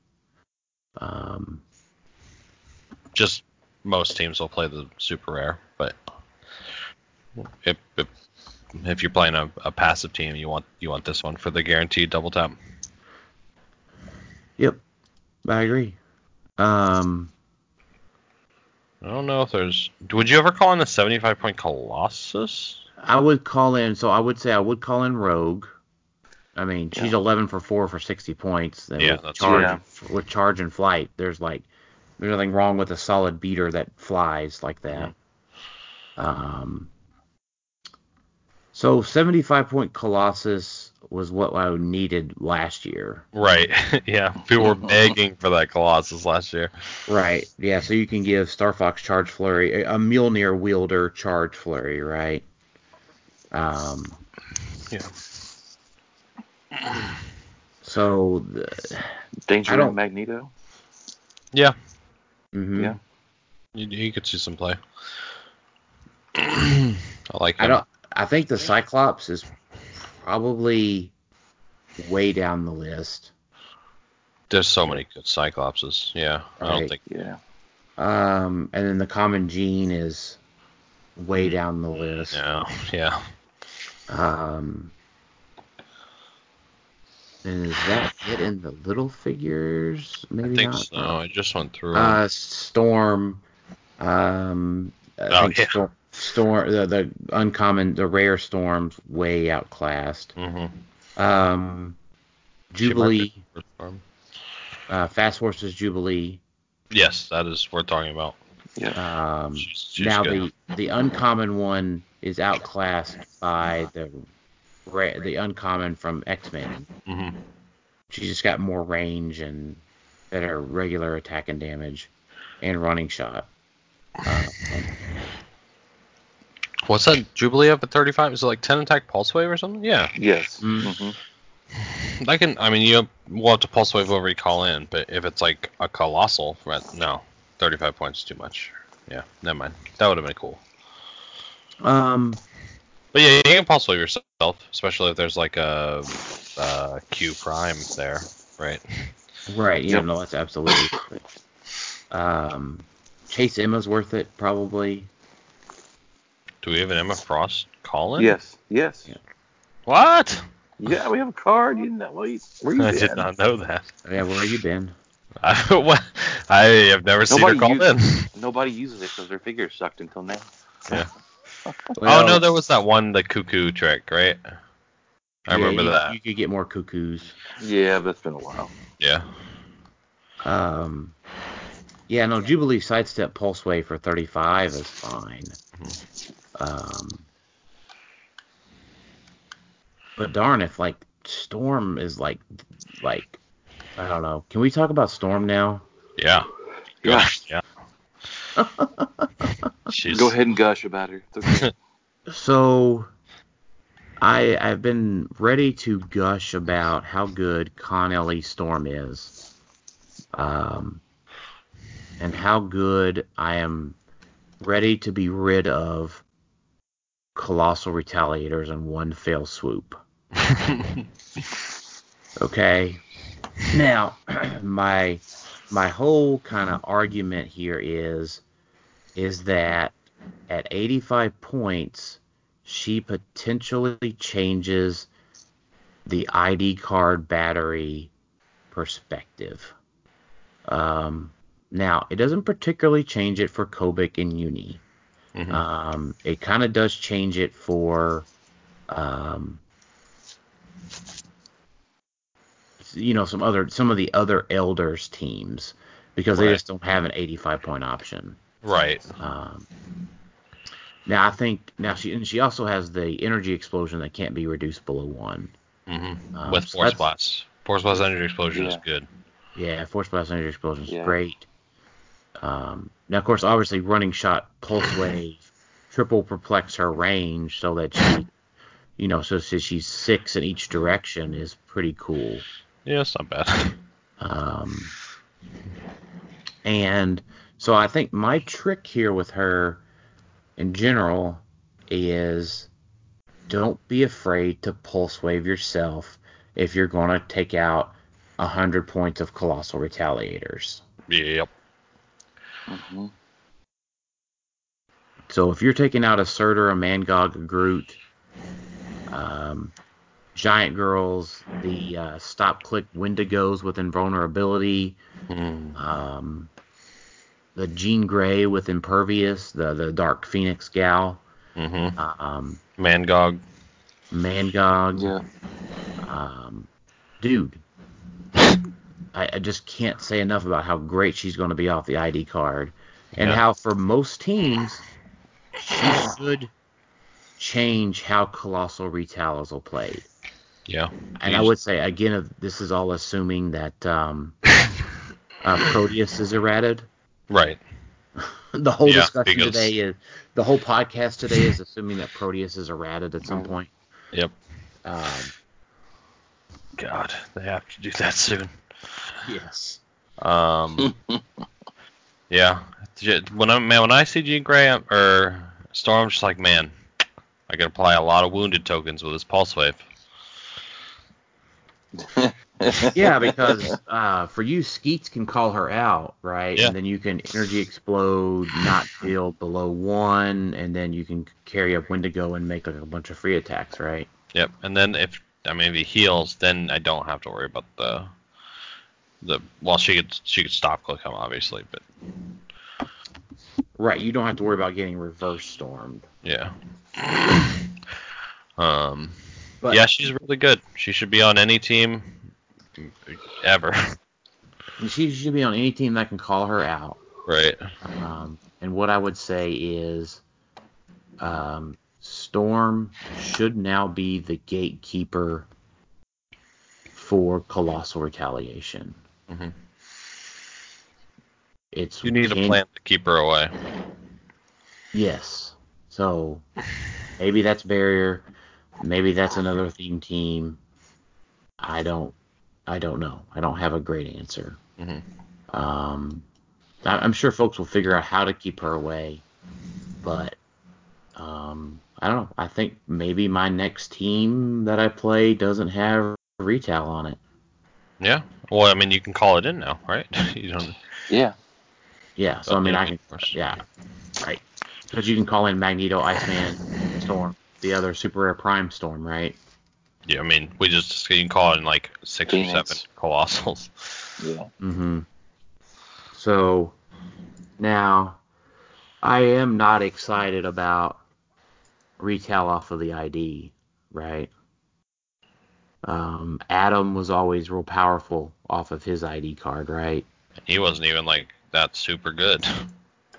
Um, Just most teams will play the super rare, but if if, if you're playing a, a passive team, you want you want this one for the guaranteed double tap. yep, I agree. Um, I don't know if there's. Would you ever call in the 75 point Colossus? I would call in. So I would say I would call in Rogue. I mean, she's Yeah. 11 for four for 60 points. Then Yeah, with that's charge, right. with charge and flight, there's like there's nothing wrong with a solid beater that flies like that. Um, so 75 point Colossus was what I needed last year. Right. <laughs> yeah. People were <laughs> begging for that Colossus last year. Right. Yeah. So you can give Star Fox Charge Flurry, a a Mjolnir wielder Charge Flurry, right? Um. Yeah. <sighs> So. The, Danger I don't- and Magneto. Yeah. mhm. Yeah. You, you could see some play. <clears throat> I like him. I don't. I think the Cyclops is probably way down the list. There's so many good Cyclopses. Yeah. I don't think. Yeah. Um. And then the Common Jean is way down the list. Yeah. Yeah. Um. And is that it in the little figures? Maybe I think not. so. I just went through. Uh, Storm. Um, I Oh, think yeah. Storm, Storm, the, the uncommon, the rare Storms way outclassed. Mm-hmm. Um, Jubilee, uh, Fast Forces Jubilee. Yes, that is worth talking about. Yeah. Um, She's, she's now good. the the uncommon one is outclassed by the ra- the uncommon from X Men. hmm She's just got more range and better regular attack and damage, and running shot. Uh, What's that Jubilee up at 35? Is it like 10 attack pulse wave or something? Yeah. Yes. Mm. hmm I can. I mean, you will have to pulse wave whoever you call in, but if it's like a colossal, right, no, 35 points is too much. Yeah, never mind. That would have been cool. Um, But yeah, you can pulse wave yourself, especially if there's like a, a Q prime there, right? Right. Yeah. Yep. No, that's absolutely. um, Chase Emma's worth it probably. Do we have an Emma Frost calling? Yes, yes. Yeah. What? Yeah, we have a card. You know, where you, where you <laughs> I been? did not know that. Yeah. Where have you been? I, <laughs> what? I have never seen her Nobody called in. Nobody uses it because their figures sucked until now. Yeah. Well, oh no, there was that one, the cuckoo trick, right? I yeah, remember you, that. You could get more cuckoos. Yeah, but it's been a while. Yeah. Um, yeah, no, Jubilee sidestep pulse wave for 35 is fine. Um, but darn, if like Storm is like, like, I don't know. Can we talk about Storm now? Yeah. Yeah. Gosh, yeah. <laughs> She's Go ahead and gush about her. Okay. <laughs> So, I I've been ready to gush about how good Con Le Storm is, um, and how good I am ready to be rid of colossal retaliators in one fell swoop. <laughs> Okay. Now, <clears throat> my my whole kind of argument here is is that at 85 points, she potentially changes the ID card battery perspective. Um, now, it doesn't particularly change it for Kobik and Uni. Mhm. Um, it kind of does change it for, um, you know, some other some of the other Elders teams because they just don't have an 85 point option. Right. Um, now I think now she and she also has the energy explosion that can't be reduced below one. hmm Um, With so Force that's- Blast. Force Blast Energy Explosion is good. Yeah, force blast energy explosion is Yeah. great. Um, now of course, obviously, running shot pulse <coughs> wave triple perplex her range so that she, you know, so, so she's six in each direction is pretty cool. Yeah, it's not bad. <laughs> Um, and so I think my trick here with her in general is don't be afraid to pulse wave yourself if you're going to take out 100 points of colossal retaliators. yep. hmm So if you're taking out a Surtur, a Mangog, a Groot, um, Giant Girls, the uh, stop click Wendigos with invulnerability, Mm. um, the Jean Grey with Impervious, the the Dark Phoenix gal, hmm um, Mangog. Mangog, Yeah. um, dude. I, I just can't say enough about how great she's going to be off the ID card, and Yeah. how for most teams she <clears throat> should change how Colossal Retaliators will play. Yeah. And I would say again, this is all assuming that um, <laughs> uh, Proteus is errated. Right. <laughs> the whole Yeah, discussion because- today is the whole podcast today is assuming that Proteus is errated at some point. Yep. Um, God, they have to do that soon. yes. Um. <laughs> yeah. When I man, when I see Jean Grey or Storm, I'm just like, man, I can apply a lot of wounded tokens with this pulse wave. <laughs> Yeah, <laughs> because uh, for you, Skeets can call her out, right? Yeah. And then you can energy explode, not <sighs> deal below one, and then you can carry up Wendigo and make like a bunch of free attacks, right? Yep. And then if I mean if he heals, then I don't have to worry about the the well she could she could stop click him obviously, but Right. You don't have to worry about getting reverse stormed. yeah. <coughs> um. But yeah, she's really good. She should be on any team ever. she should be on any team that can call her out. right. Um, and what I would say is, um, Storm should now be the gatekeeper for Colossal Retaliation. Mm-hmm. It's You need a can- plan to keep her away. Yes. So maybe that's barrier. Maybe that's another theme team. I don't. I don't know. I don't have a great answer. Mhm. Um, I- I'm sure folks will figure out how to keep her away, but um, I don't know. I think maybe my next team that I play doesn't have retail on it. Yeah. Well, I mean, you can call it in now, right? <laughs> you don't. Yeah. Yeah, so I mean, yeah, I can, course. yeah, right. Because you can call in Magneto, Iceman, Storm, the other super rare Prime Storm, right? Yeah, I mean, we just you can call it in like six or seven colossals. <laughs> Yeah. Mm-hmm. So now, I am not excited about retail off of the ID, right? Um, Adam was always real powerful off of his ID card, right? He wasn't even like that super good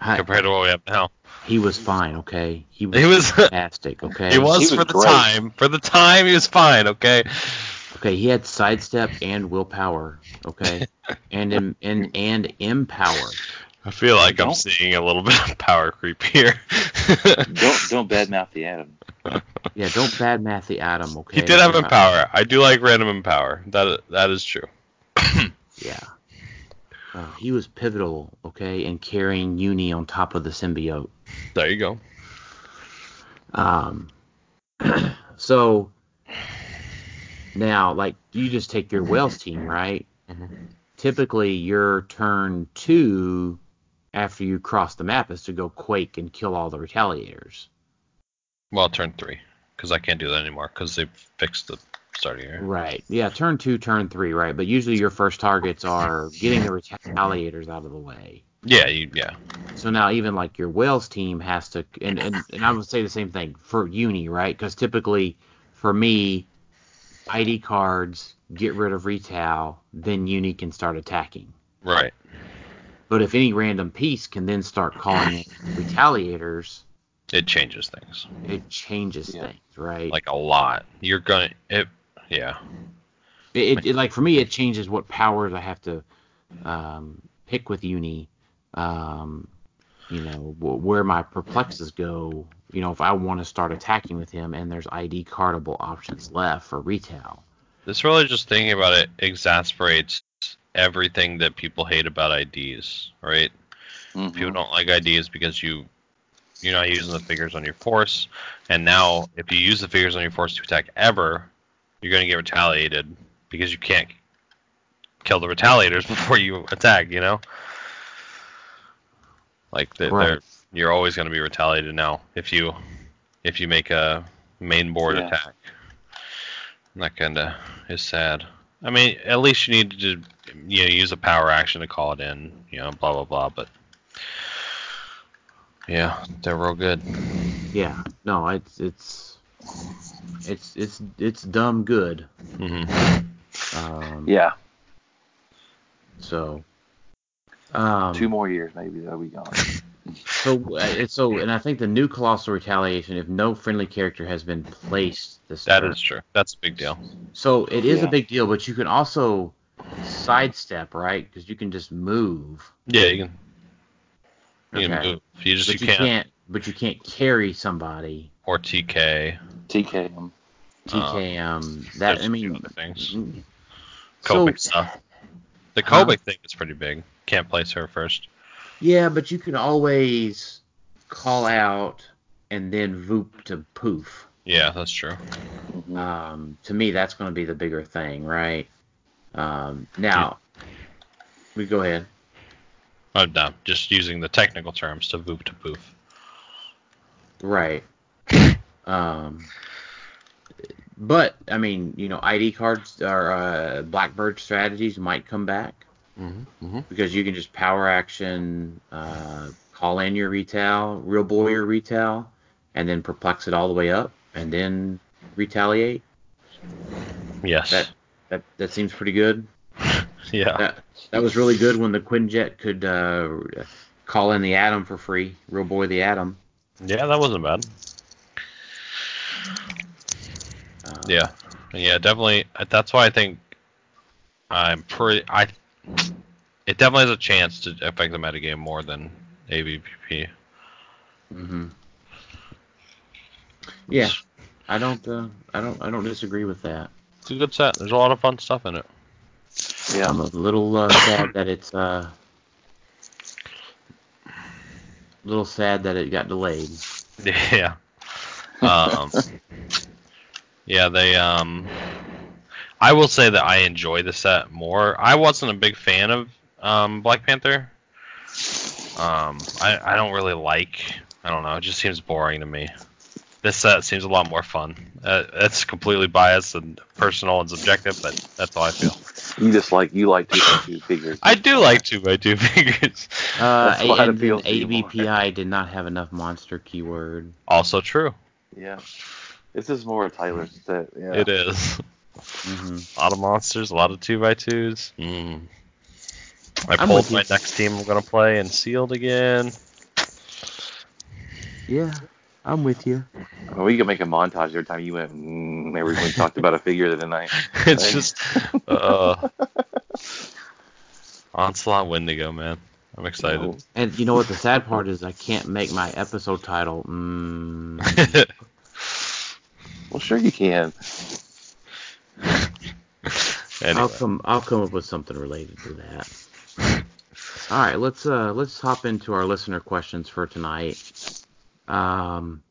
I- <laughs> compared to what we have now. He was fine, okay? He was, He was fantastic, <laughs> okay? he was He was for the great. time. For the time, he was fine. Okay. Okay, he had sidestep and willpower, okay? <laughs> and im- and and empower. I feel like I'm seeing a little <laughs> bit of power creep here. Don't don't badmouth the Atom. Yeah, don't badmouth the Atom, okay? he did have empower. I do like random empower. That that is true. Yeah. Uh, he was pivotal, okay, in carrying Uni on top of the symbiote. There you go. Um, <clears throat> so now, like, you just take your whales team, right? Mhm. Typically, your turn two after you cross the map is to go Quake and kill all the retaliators. Well, turn three, because I can't do that anymore because they've fixed the starting area. Right. Yeah, turn two, turn three, right? But usually your first targets are getting the retaliators out of the way. Yeah, you, yeah. So now even like your whales team has to, and, and, and I would say the same thing for Uni, right? Because typically for me, ID cards get rid of retail, then Uni can start attacking. Right. But if any random piece can then start calling it retaliators, It changes things it changes Yeah. things, right? like a lot. You're gonna it. Yeah. it, it, it like for me it changes what powers I have to um, pick with uni um, you know wh- where my perplexes go you know if I want to start attacking with him and there's ID cardable options left for retail This really just thinking about it exasperates everything that people hate about IDs, right? Mhm. People don't like IDs because you you're not using the figures on your force, and now if you use the figures on your force to attack ever, you're gonna get retaliated because you can't kill the retaliators <laughs> before you attack. You know, like they- Right. they're you're always gonna be retaliated now if you if you make a main board Yeah. attack. And that kind of is sad. I mean, at least you need to you know use a power action to call it in. You know, blah blah blah. But yeah, they're real good. yeah no it's it's it's it's it's dumb good hmm um, Yeah. so um, Two more years maybe they'll be gone. <laughs> So, uh, so, and I think the new colossal retaliation, if no friendly character has been placed this That turn, is true. That's a big deal. so it is Yeah. a big deal. But you can also sidestep, right? Because you can just move. Yeah, you can. You Okay. can move. You just you you can't, can't. But you can't carry somebody. or TK. TKM. TKM. that there's I a few mean. other things. mm, Kobe So stuff. The Huh? Kobe thing is pretty big. Can't place her first. yeah, but you can always call out and then voop to poof. Yeah, that's true. Mhm. Um, to me, that's going to be the bigger thing, right? Um, now, we go ahead. I'm done. Just using the technical terms to voop to poof. Right. <laughs> Um, but I mean, you know, ID cards or uh, Blackbird strategies might come back Mm-hmm. Mm-hmm. because you can just power action, uh, call in your retail, real boy your retail, and then perplex it all the way up, and then retaliate. Yes. That that that seems pretty good. <laughs> yeah. That that was really good when the Quinjet could uh, call in the Atom for free, real boy the Atom. Yeah, that wasn't bad. Uh, Yeah. Yeah, definitely. That's why I think I'm pretty. I. It definitely has a chance to affect the metagame more than AVPP. Mm hmm Yeah, I don't, uh, I don't, I don't disagree with that. It's a good set. There's a lot of fun stuff in it. Yeah. I'm a little uh, sad that it's, uh, little sad that it got delayed. <laughs> Yeah. Um, yeah, they. Um, I will say that I enjoy the set more. I wasn't a big fan of um, Black Panther. Um, I I don't really like. I don't know. It just seems boring to me. This set seems a lot more fun. Uh, that's completely biased and personal and subjective, but that's how I feel. You just like you like two <sighs> by two figures. I do like two by two <laughs> figures. Uh, That's why it and then appeals to you more. ABPI did not have enough monster keyword. Also true. Yeah. This is more a Tyler set. Yeah. It is. hmm A lot of monsters, a lot of two by twos. Mm. I I'm pulled with you. my next team I'm gonna play and sealed again. Yeah, I'm with you. Well, we could make a montage every time you went. Mm, every we talked about a figure of the night. <laughs> it's Right. just <laughs> uh, onslaught Wendigo, man. I'm excited. Oh. And you know what? The sad part is I can't make my episode title. Mm, <laughs> Well, sure you can. I'll come. I'll come up with something related to that. All right, let's uh let's hop into our listener questions for tonight. Um,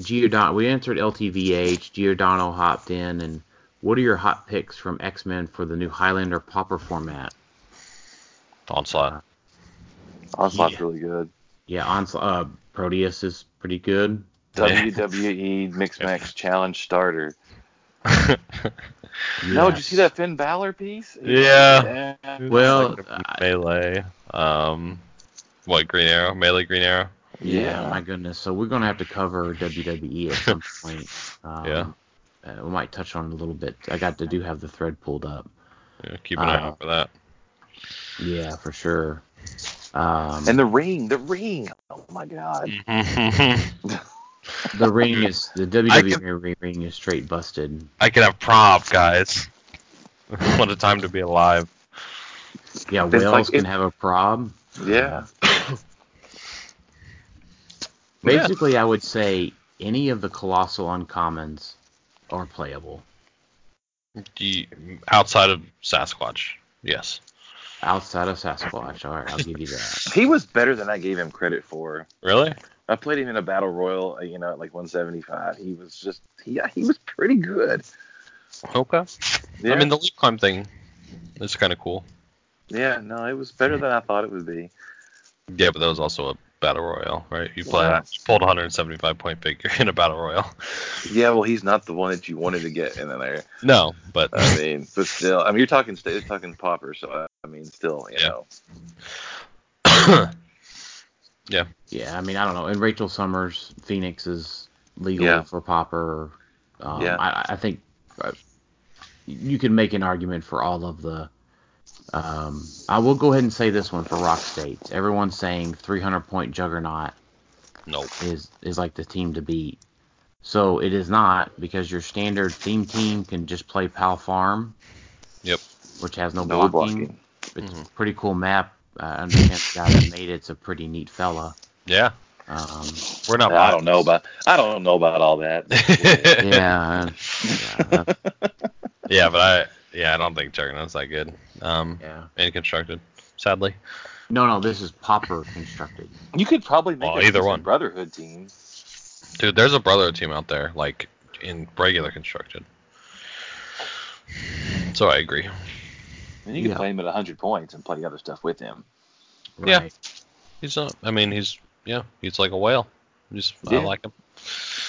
Giordano, we answered LTVH. Giordano hopped in, and what are your hot picks from X Men for the new Highlander Pauper format? onslaught. Onslaught's Yeah. really good. Yeah, Onsl- uh, Proteus is pretty good. WWE Mix <laughs> Max Challenge starter. <laughs> No, did you see that Finn Balor piece? Yeah. Yeah. Well, Like I- melee. Um, what Green Arrow? Melee Green Arrow. Yeah, my goodness. So we're gonna have to cover WWE at some <laughs> point. Um, Yeah. Uh, we might touch on it a little bit. I got to do have the thread pulled up. Yeah, keep an eye Uh, out for that. Yeah, for sure. Um, And the ring, the ring. Oh my god. <laughs> the ring is the <laughs> WWE ring, ring is straight busted. I can have prop, guys. what a time to be alive. Yeah, It's Wales like can it- have a prob. Yeah. Yeah. Basically, I would say any of the colossal uncommons are playable. Do you- outside of Sasquatch, yes. Outside of Sasquatch, all right, I'll give you that. He was better than I gave him credit for. Really? I played him in a battle royal, uh, you know, at like 175. He was just he he was pretty good. Okay. Yeah. I mean, the leap climb thing is kind of cool. yeah, no, it was better than I thought it would be. Yeah, but that was also a battle royale, right? You play, Yeah. you pulled a 175 point figure <laughs> in a battle royale. Yeah, well, he's not the one that you wanted to get in there. No, but I mean, but still, I mean, you're talking sta- you're talking Pauper, so I, I mean, still, you Yeah. know, <coughs> Yeah, Yeah, I mean, I don't know. And Rachel Summers, Phoenix is legal Yeah. for Pauper. Um, Yeah. I, I think uh, you can make an argument for all of the. Um, I will go ahead and say this one for Rock States. Everyone's saying 300 point Juggernaut no. is is like the team to beat. So it is not because your standard theme team can just play Pal Farm. Yep. Which has no, no blocking. blocking. It's Mhm. a pretty cool map. Uh, I understand the guy that made it's a pretty neat fella. Yeah, Um, we're not. I don't know about I don't know about all that. <laughs> yeah, <laughs> yeah, yeah, but I yeah I don't think Juggernaut's that good. Um, yeah. and constructed, sadly. No, no, this is Pauper constructed. You could probably make Well, a either one. Brotherhood team. Dude, there's a Brotherhood team out there like in regular constructed. So I agree. And you can Yeah. play him at 100 points and play other stuff with him. Yeah. He's not. I mean, he's yeah, he's like a whale. Just I like him.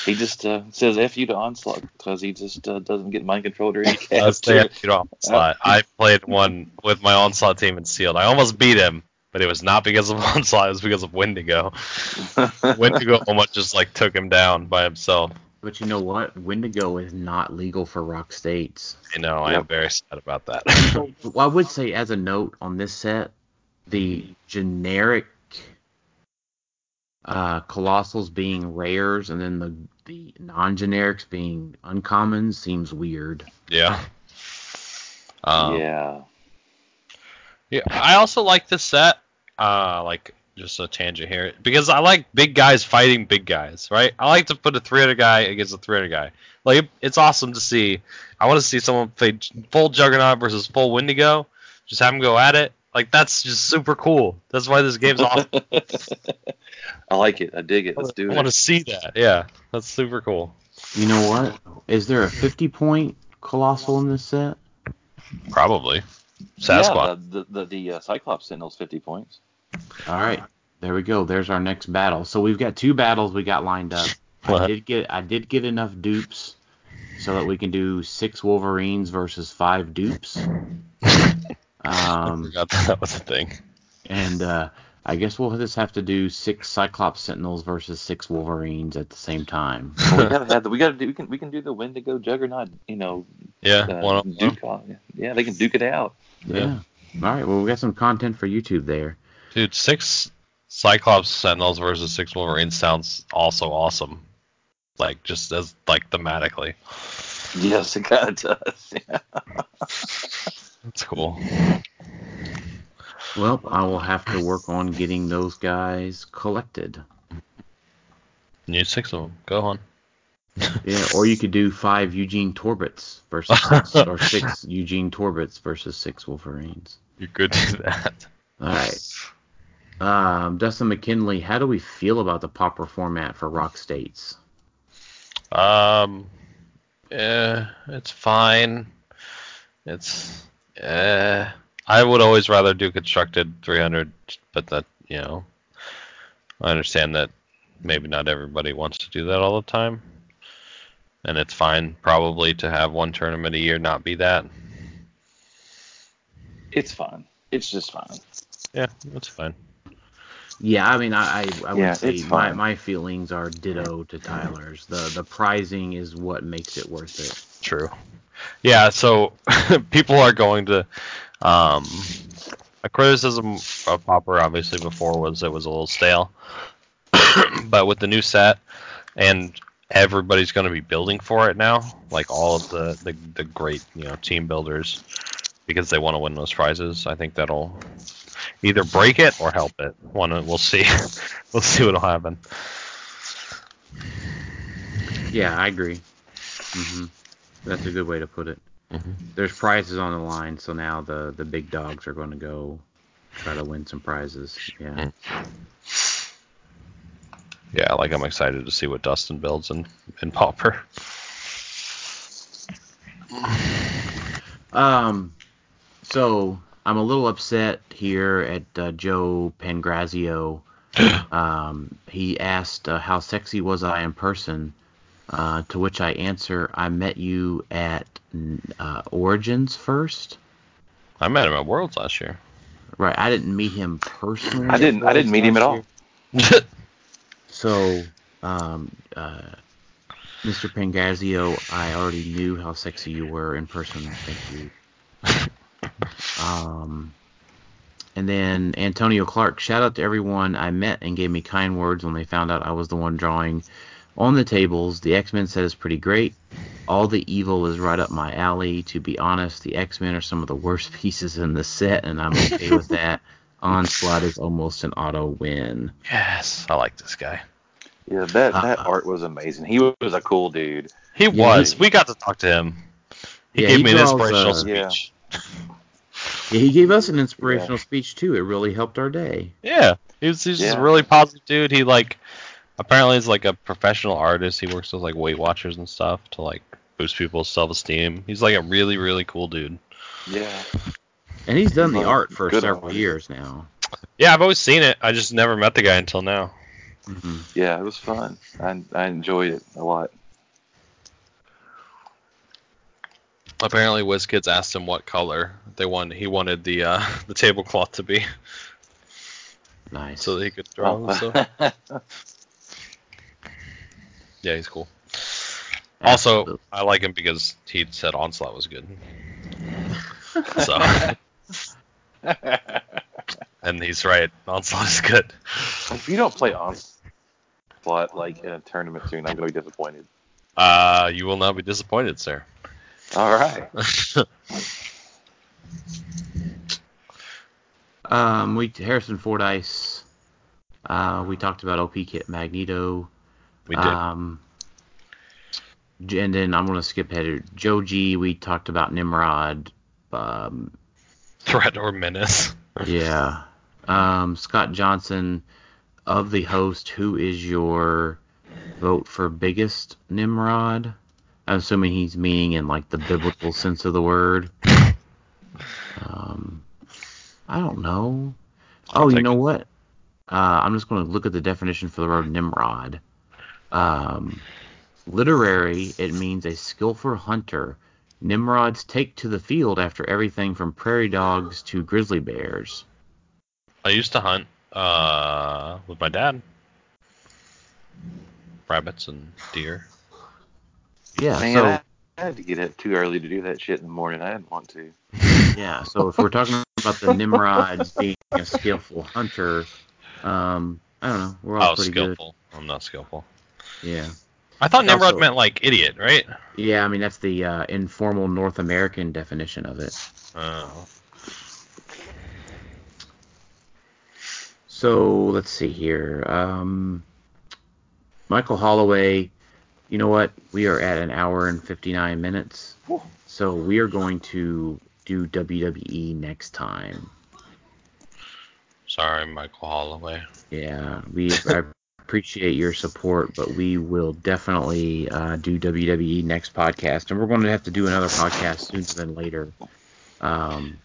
He just uh, says "f you" to onslaught because he just uh, doesn't get mind controlled or any That's cast. the onslaught. I played one with my onslaught team in sealed. I almost beat him, but it was not because of <laughs> onslaught. It was because of Wendigo. <laughs> Wendigo almost just like took him down by himself. But you know what? Wendigo is not legal for Rock States. You know, I am very sad about that. <laughs> Well, I would say, as a note on this set, the generic uh, colossals being rares and then the the non-generics being uncommon seems weird. yeah. <laughs> Um, yeah. Yeah, I also like this set. Uh, like just a tangent here because I like big guys fighting big guys, right? I like to put a 300 guy against a 300 guy. Like it's awesome to see. I want to see someone play full Juggernaut versus full Wendigo. Just have them go at it. Like that's just super cool. That's why this game's awesome. <laughs> I like it. I dig it. Let's do I it. I want to see that. Yeah, that's super cool. You know what? Is there a 50 point colossal in this set? Probably. Yeah, Sasquatch. the the, the, the uh, Cyclops Sentinel's 50 points. All right, there we go. There's our next battle. So we've got two battles we got lined up. <laughs> I did get I did get enough dupes so that we can do six Wolverines versus five dupes. <laughs> I Um, forgot that was a thing. and uh, I guess we'll just have to do six Cyclops Sentinels versus six Wolverines at the same time. <laughs> Well, we gotta have the, we gotta do we can we can do the Wendigo Juggernaut. You know, Yeah, uh, one on one. Yeah, they can duke it out. Yeah. All right. Well, we got some content for YouTube there. Dude, six Cyclops Sentinels versus six Wolverines sounds also awesome. Like just as like thematically. Yes, it kind of does. Yeah. <laughs> That's cool. Well, I will have to work on getting those guys collected. You need six of them. Go on. Yeah, or you could do five Eugene Torbits versus <laughs> six, or six Eugene Torbits versus six Wolverines. You could do that. All right. Um, Dustin McKinley, how do we feel about the Pauper format for Rock States? Um, yeah, it's fine. It's, eh. I would always rather do constructed 300, but that, you know, I understand that maybe not everybody wants to do that all the time. And it's fine probably to have one tournament a year not be that. It's fine. It's just fine. Yeah, that's fine. Yeah, I mean, I, I, I would Yeah, say my, my feelings are ditto to Tyler's. The the prizing is what makes it worth it. True. Yeah, so <laughs> people are going to um a criticism of Pauper obviously before was it was a little stale. <coughs> but with the new set and everybody's going to be building for it now, like all of the, the the great, you know, team builders because they want to win those prizes. I think that'll either break it or help it. One we'll see. <laughs> we'll see what'll happen. Yeah, I agree. hmm That's a good way to put it. Mhm. There's prizes on the line, so now the the big dogs are going to go try to win some prizes. Yeah. Yeah, like I'm excited to see what Dustin builds in in Pauper. Um, so I'm a little upset here at uh, Joe Pangrazio. <gasps> um, he asked uh, how sexy was I in person, uh, to which I answer I met you at uh, Origins first. I met him at Worlds last year. Right, I didn't meet him personally. I didn't. I didn't meet him at all. So, um, uh, Mr. Pangrazio, I already knew how sexy you were in person. Thank you. <laughs> um, and then Antonio Clark, shout out to everyone I met and gave me kind words when they found out I was the one drawing on the tables. The X Men set is pretty great. All the evil is right up my alley. To be honest, the X Men are some of the worst <laughs> pieces in the set, and I'm okay with <laughs> that. Onslaught is almost an auto win. yes, I like this guy. Yeah, that that Uh, art was amazing. He was a cool dude. He Yeah, was. he- we got to talk to him. He Yeah, gave he me an inspirational uh, speech. Yeah, he gave us an inspirational speech too. It really helped our day. Yeah, he was, he's just a really positive dude. He like apparently he's like a professional artist. He works with like Weight Watchers and stuff to like boost people's self esteem. He's like a really really cool dude. Yeah. And he's done the art for good several on years now. Yeah, I've always seen it. I just never met the guy until now. hmm Yeah, it was fun. I I enjoyed it a lot. Apparently, WizKids asked him what color they want. He wanted the uh, <laughs> the tablecloth to be Nice. so that he could draw. and stuff. Oh. <laughs> Yeah, he's cool. Also, I like him because he said Onslaught was good. <laughs> so, and he's right. Onslaught is good. if you don't play Onslaught like in a tournament soon, I'm gonna be disappointed. Uh, you will not be disappointed, sir. All right. <laughs> Um, we Harrison Fordyce. Uh, we talked about OP Kit Magneto. We did. Um, and then I'm gonna skip ahead. Joe G. We talked about Nimrod. Um, Threat or menace. <laughs> Yeah. Um, Scott Johnson, of the host, who is your vote for biggest Nimrod? I'm assuming he's meaning in like the biblical <laughs> sense of the word. Um, I don't know. I'll Oh, you know it. what? Uh, I'm just going to look at the definition for the word Nimrod. Um, literary, it means a skillful hunter. Nimrods take to the field after everything from prairie dogs to grizzly bears. I used to hunt uh, with my dad. Rabbits and deer. Yeah, Man, so I, I had to get up too early to do that shit in the morning. I didn't want to. <laughs> yeah, so if we're talking about the Nimrods being a skillful hunter, um, I don't know, we're all Oh, pretty skillful. I'm not skillful. Yeah, I thought Nimrod Also- meant like idiot, right? yeah. I mean that's the uh, informal North American definition of it. Oh. So let's see here. Um, Michael Holloway, you know what? We are at an hour and 59 minutes. So we are going to do WWE next time. Sorry, Michael Holloway. Yeah, we I appreciate your support, but we will definitely uh, do WWE next podcast, and we're going to have to do another podcast sooner than later, um,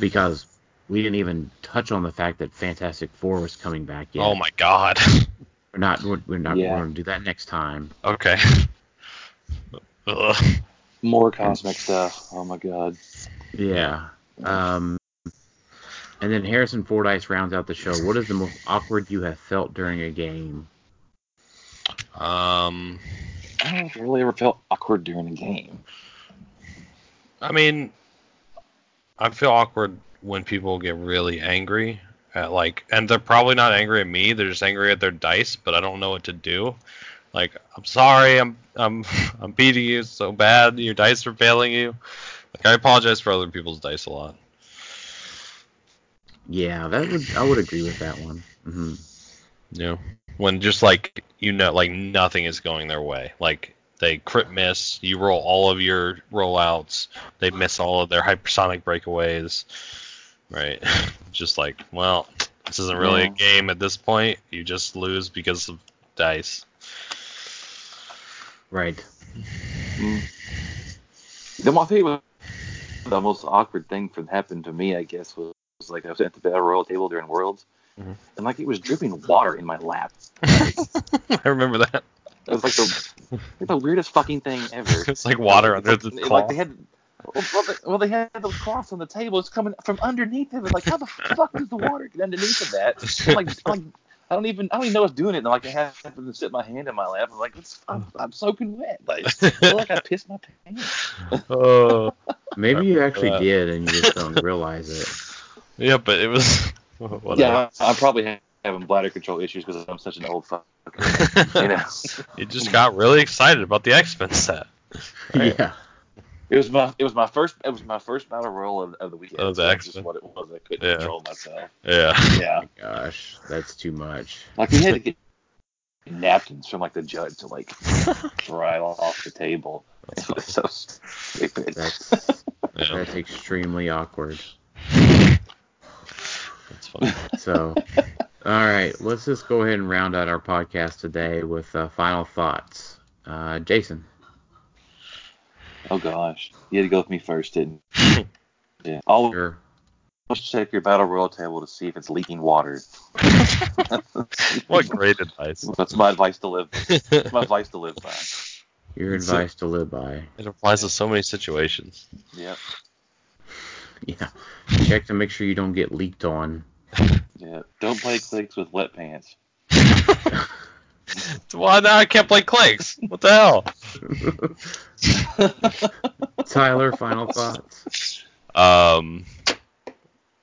because we didn't even touch on the fact that Fantastic Four was coming back yet. Oh my god. We're not. We're, we're not. Yeah. We're going to do that next time. okay. <laughs> Ugh. More cosmic stuff. Oh my god. Yeah. Um, and then Harrison Fordyce rounds out the show. What is the most awkward you have felt during a game? Um, I don't really ever felt awkward during a game. I mean, I feel awkward when people get really angry at like, and they're probably not angry at me. They're just angry at their dice, but I don't know what to do. Like, I'm sorry, I'm I'm I'm beating you so bad. Your dice are failing you. Like, I apologize for other people's dice a lot. Yeah, that would. I would agree with that one. Mm-hmm. You know, when just like you know, like nothing is going their way. Like they crit miss, you roll all of your rollouts, they miss all of their hypersonic breakaways. Right? <laughs> just like, well, this isn't really Yeah. a game at this point. You just lose because of dice. Right. Mm. Then my favorite, the most awkward thing that happened to me, I guess, was, was like I was at the royal table during Worlds, Mhm. and like it was dripping water in my lap. <laughs> I remember that. It was like the like the weirdest fucking thing ever. <laughs> It's like water under the the like they had. Well, well, they, well, they had those cloths on the table. It's coming from underneath of it. Like, how the fuck does the water get underneath of that? I'm like, I'm like, I don't even, I don't even know what's doing it. And like, I happened to sit my hand in my lap. I'm like, it's, I'm, I'm soaking wet. Like, I <laughs> feel like I pissed my pants. Oh, Maybe you actually that. did, and you just don't realize it. Yeah, but it was. <laughs> Yeah, I'm probably having bladder control issues because I'm such an old fuck. You know, <laughs> you just got really excited about the X Men set. Right. <laughs> Yeah. it was my, it was my first, it was my first battle royal of, of the weekend. Of the that's just X-Men. what it was. I couldn't Yeah. control myself. Yeah. Yeah, Gosh, that's too much. like we had to get napkins from like the judge to like dry off the table. It was so stupid. That's that's extremely awkward. That's funny. So, all right, let's just go ahead and round out our podcast today with uh, final thoughts. Uh, Jason. Oh gosh, you had to go with me first, didn't? you? <laughs> Yeah. Always Sure. check your battle royal table to see if it's leaking water. what great advice. That's my advice to live. That's my advice to live by. Your It's advice to live by. It applies to so many situations. Yep. <laughs> Yeah. Check to make sure you don't get leaked on. Yeah. Don't play clicks with wet pants. <laughs> Why now I can't play clicks? What the hell? <laughs> Tyler, final thoughts. Um,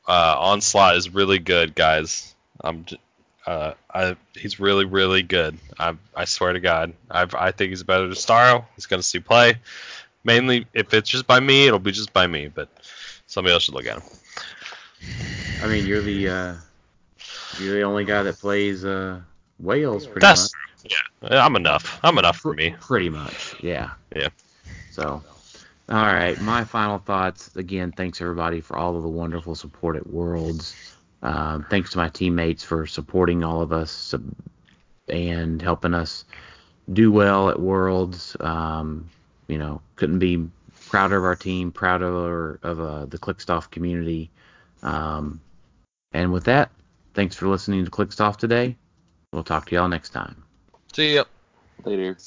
uh, Onslaught is really good, guys. I'm, j- uh, I he's really really good. I I swear to God, I I think he's better than Starro. He's gonna see play. Mainly, if it's just by me, it'll be just by me. But somebody else should look at him. I mean, you're the uh, you're the only guy that plays uh, whales, pretty That's much. yeah. I'm enough. I'm enough for me. Pretty much, yeah. Yeah. So, All right, my final thoughts. Again, thanks everybody for all of the wonderful support at Worlds. Um, thanks to my teammates for supporting all of us and helping us do well at Worlds. Um, you know, couldn't be prouder of our team, proud of, our, of uh, the Clickstuff community. Um, and with that, thanks for listening to Clickstuff today. We'll talk to y'all next time. See ya. Later.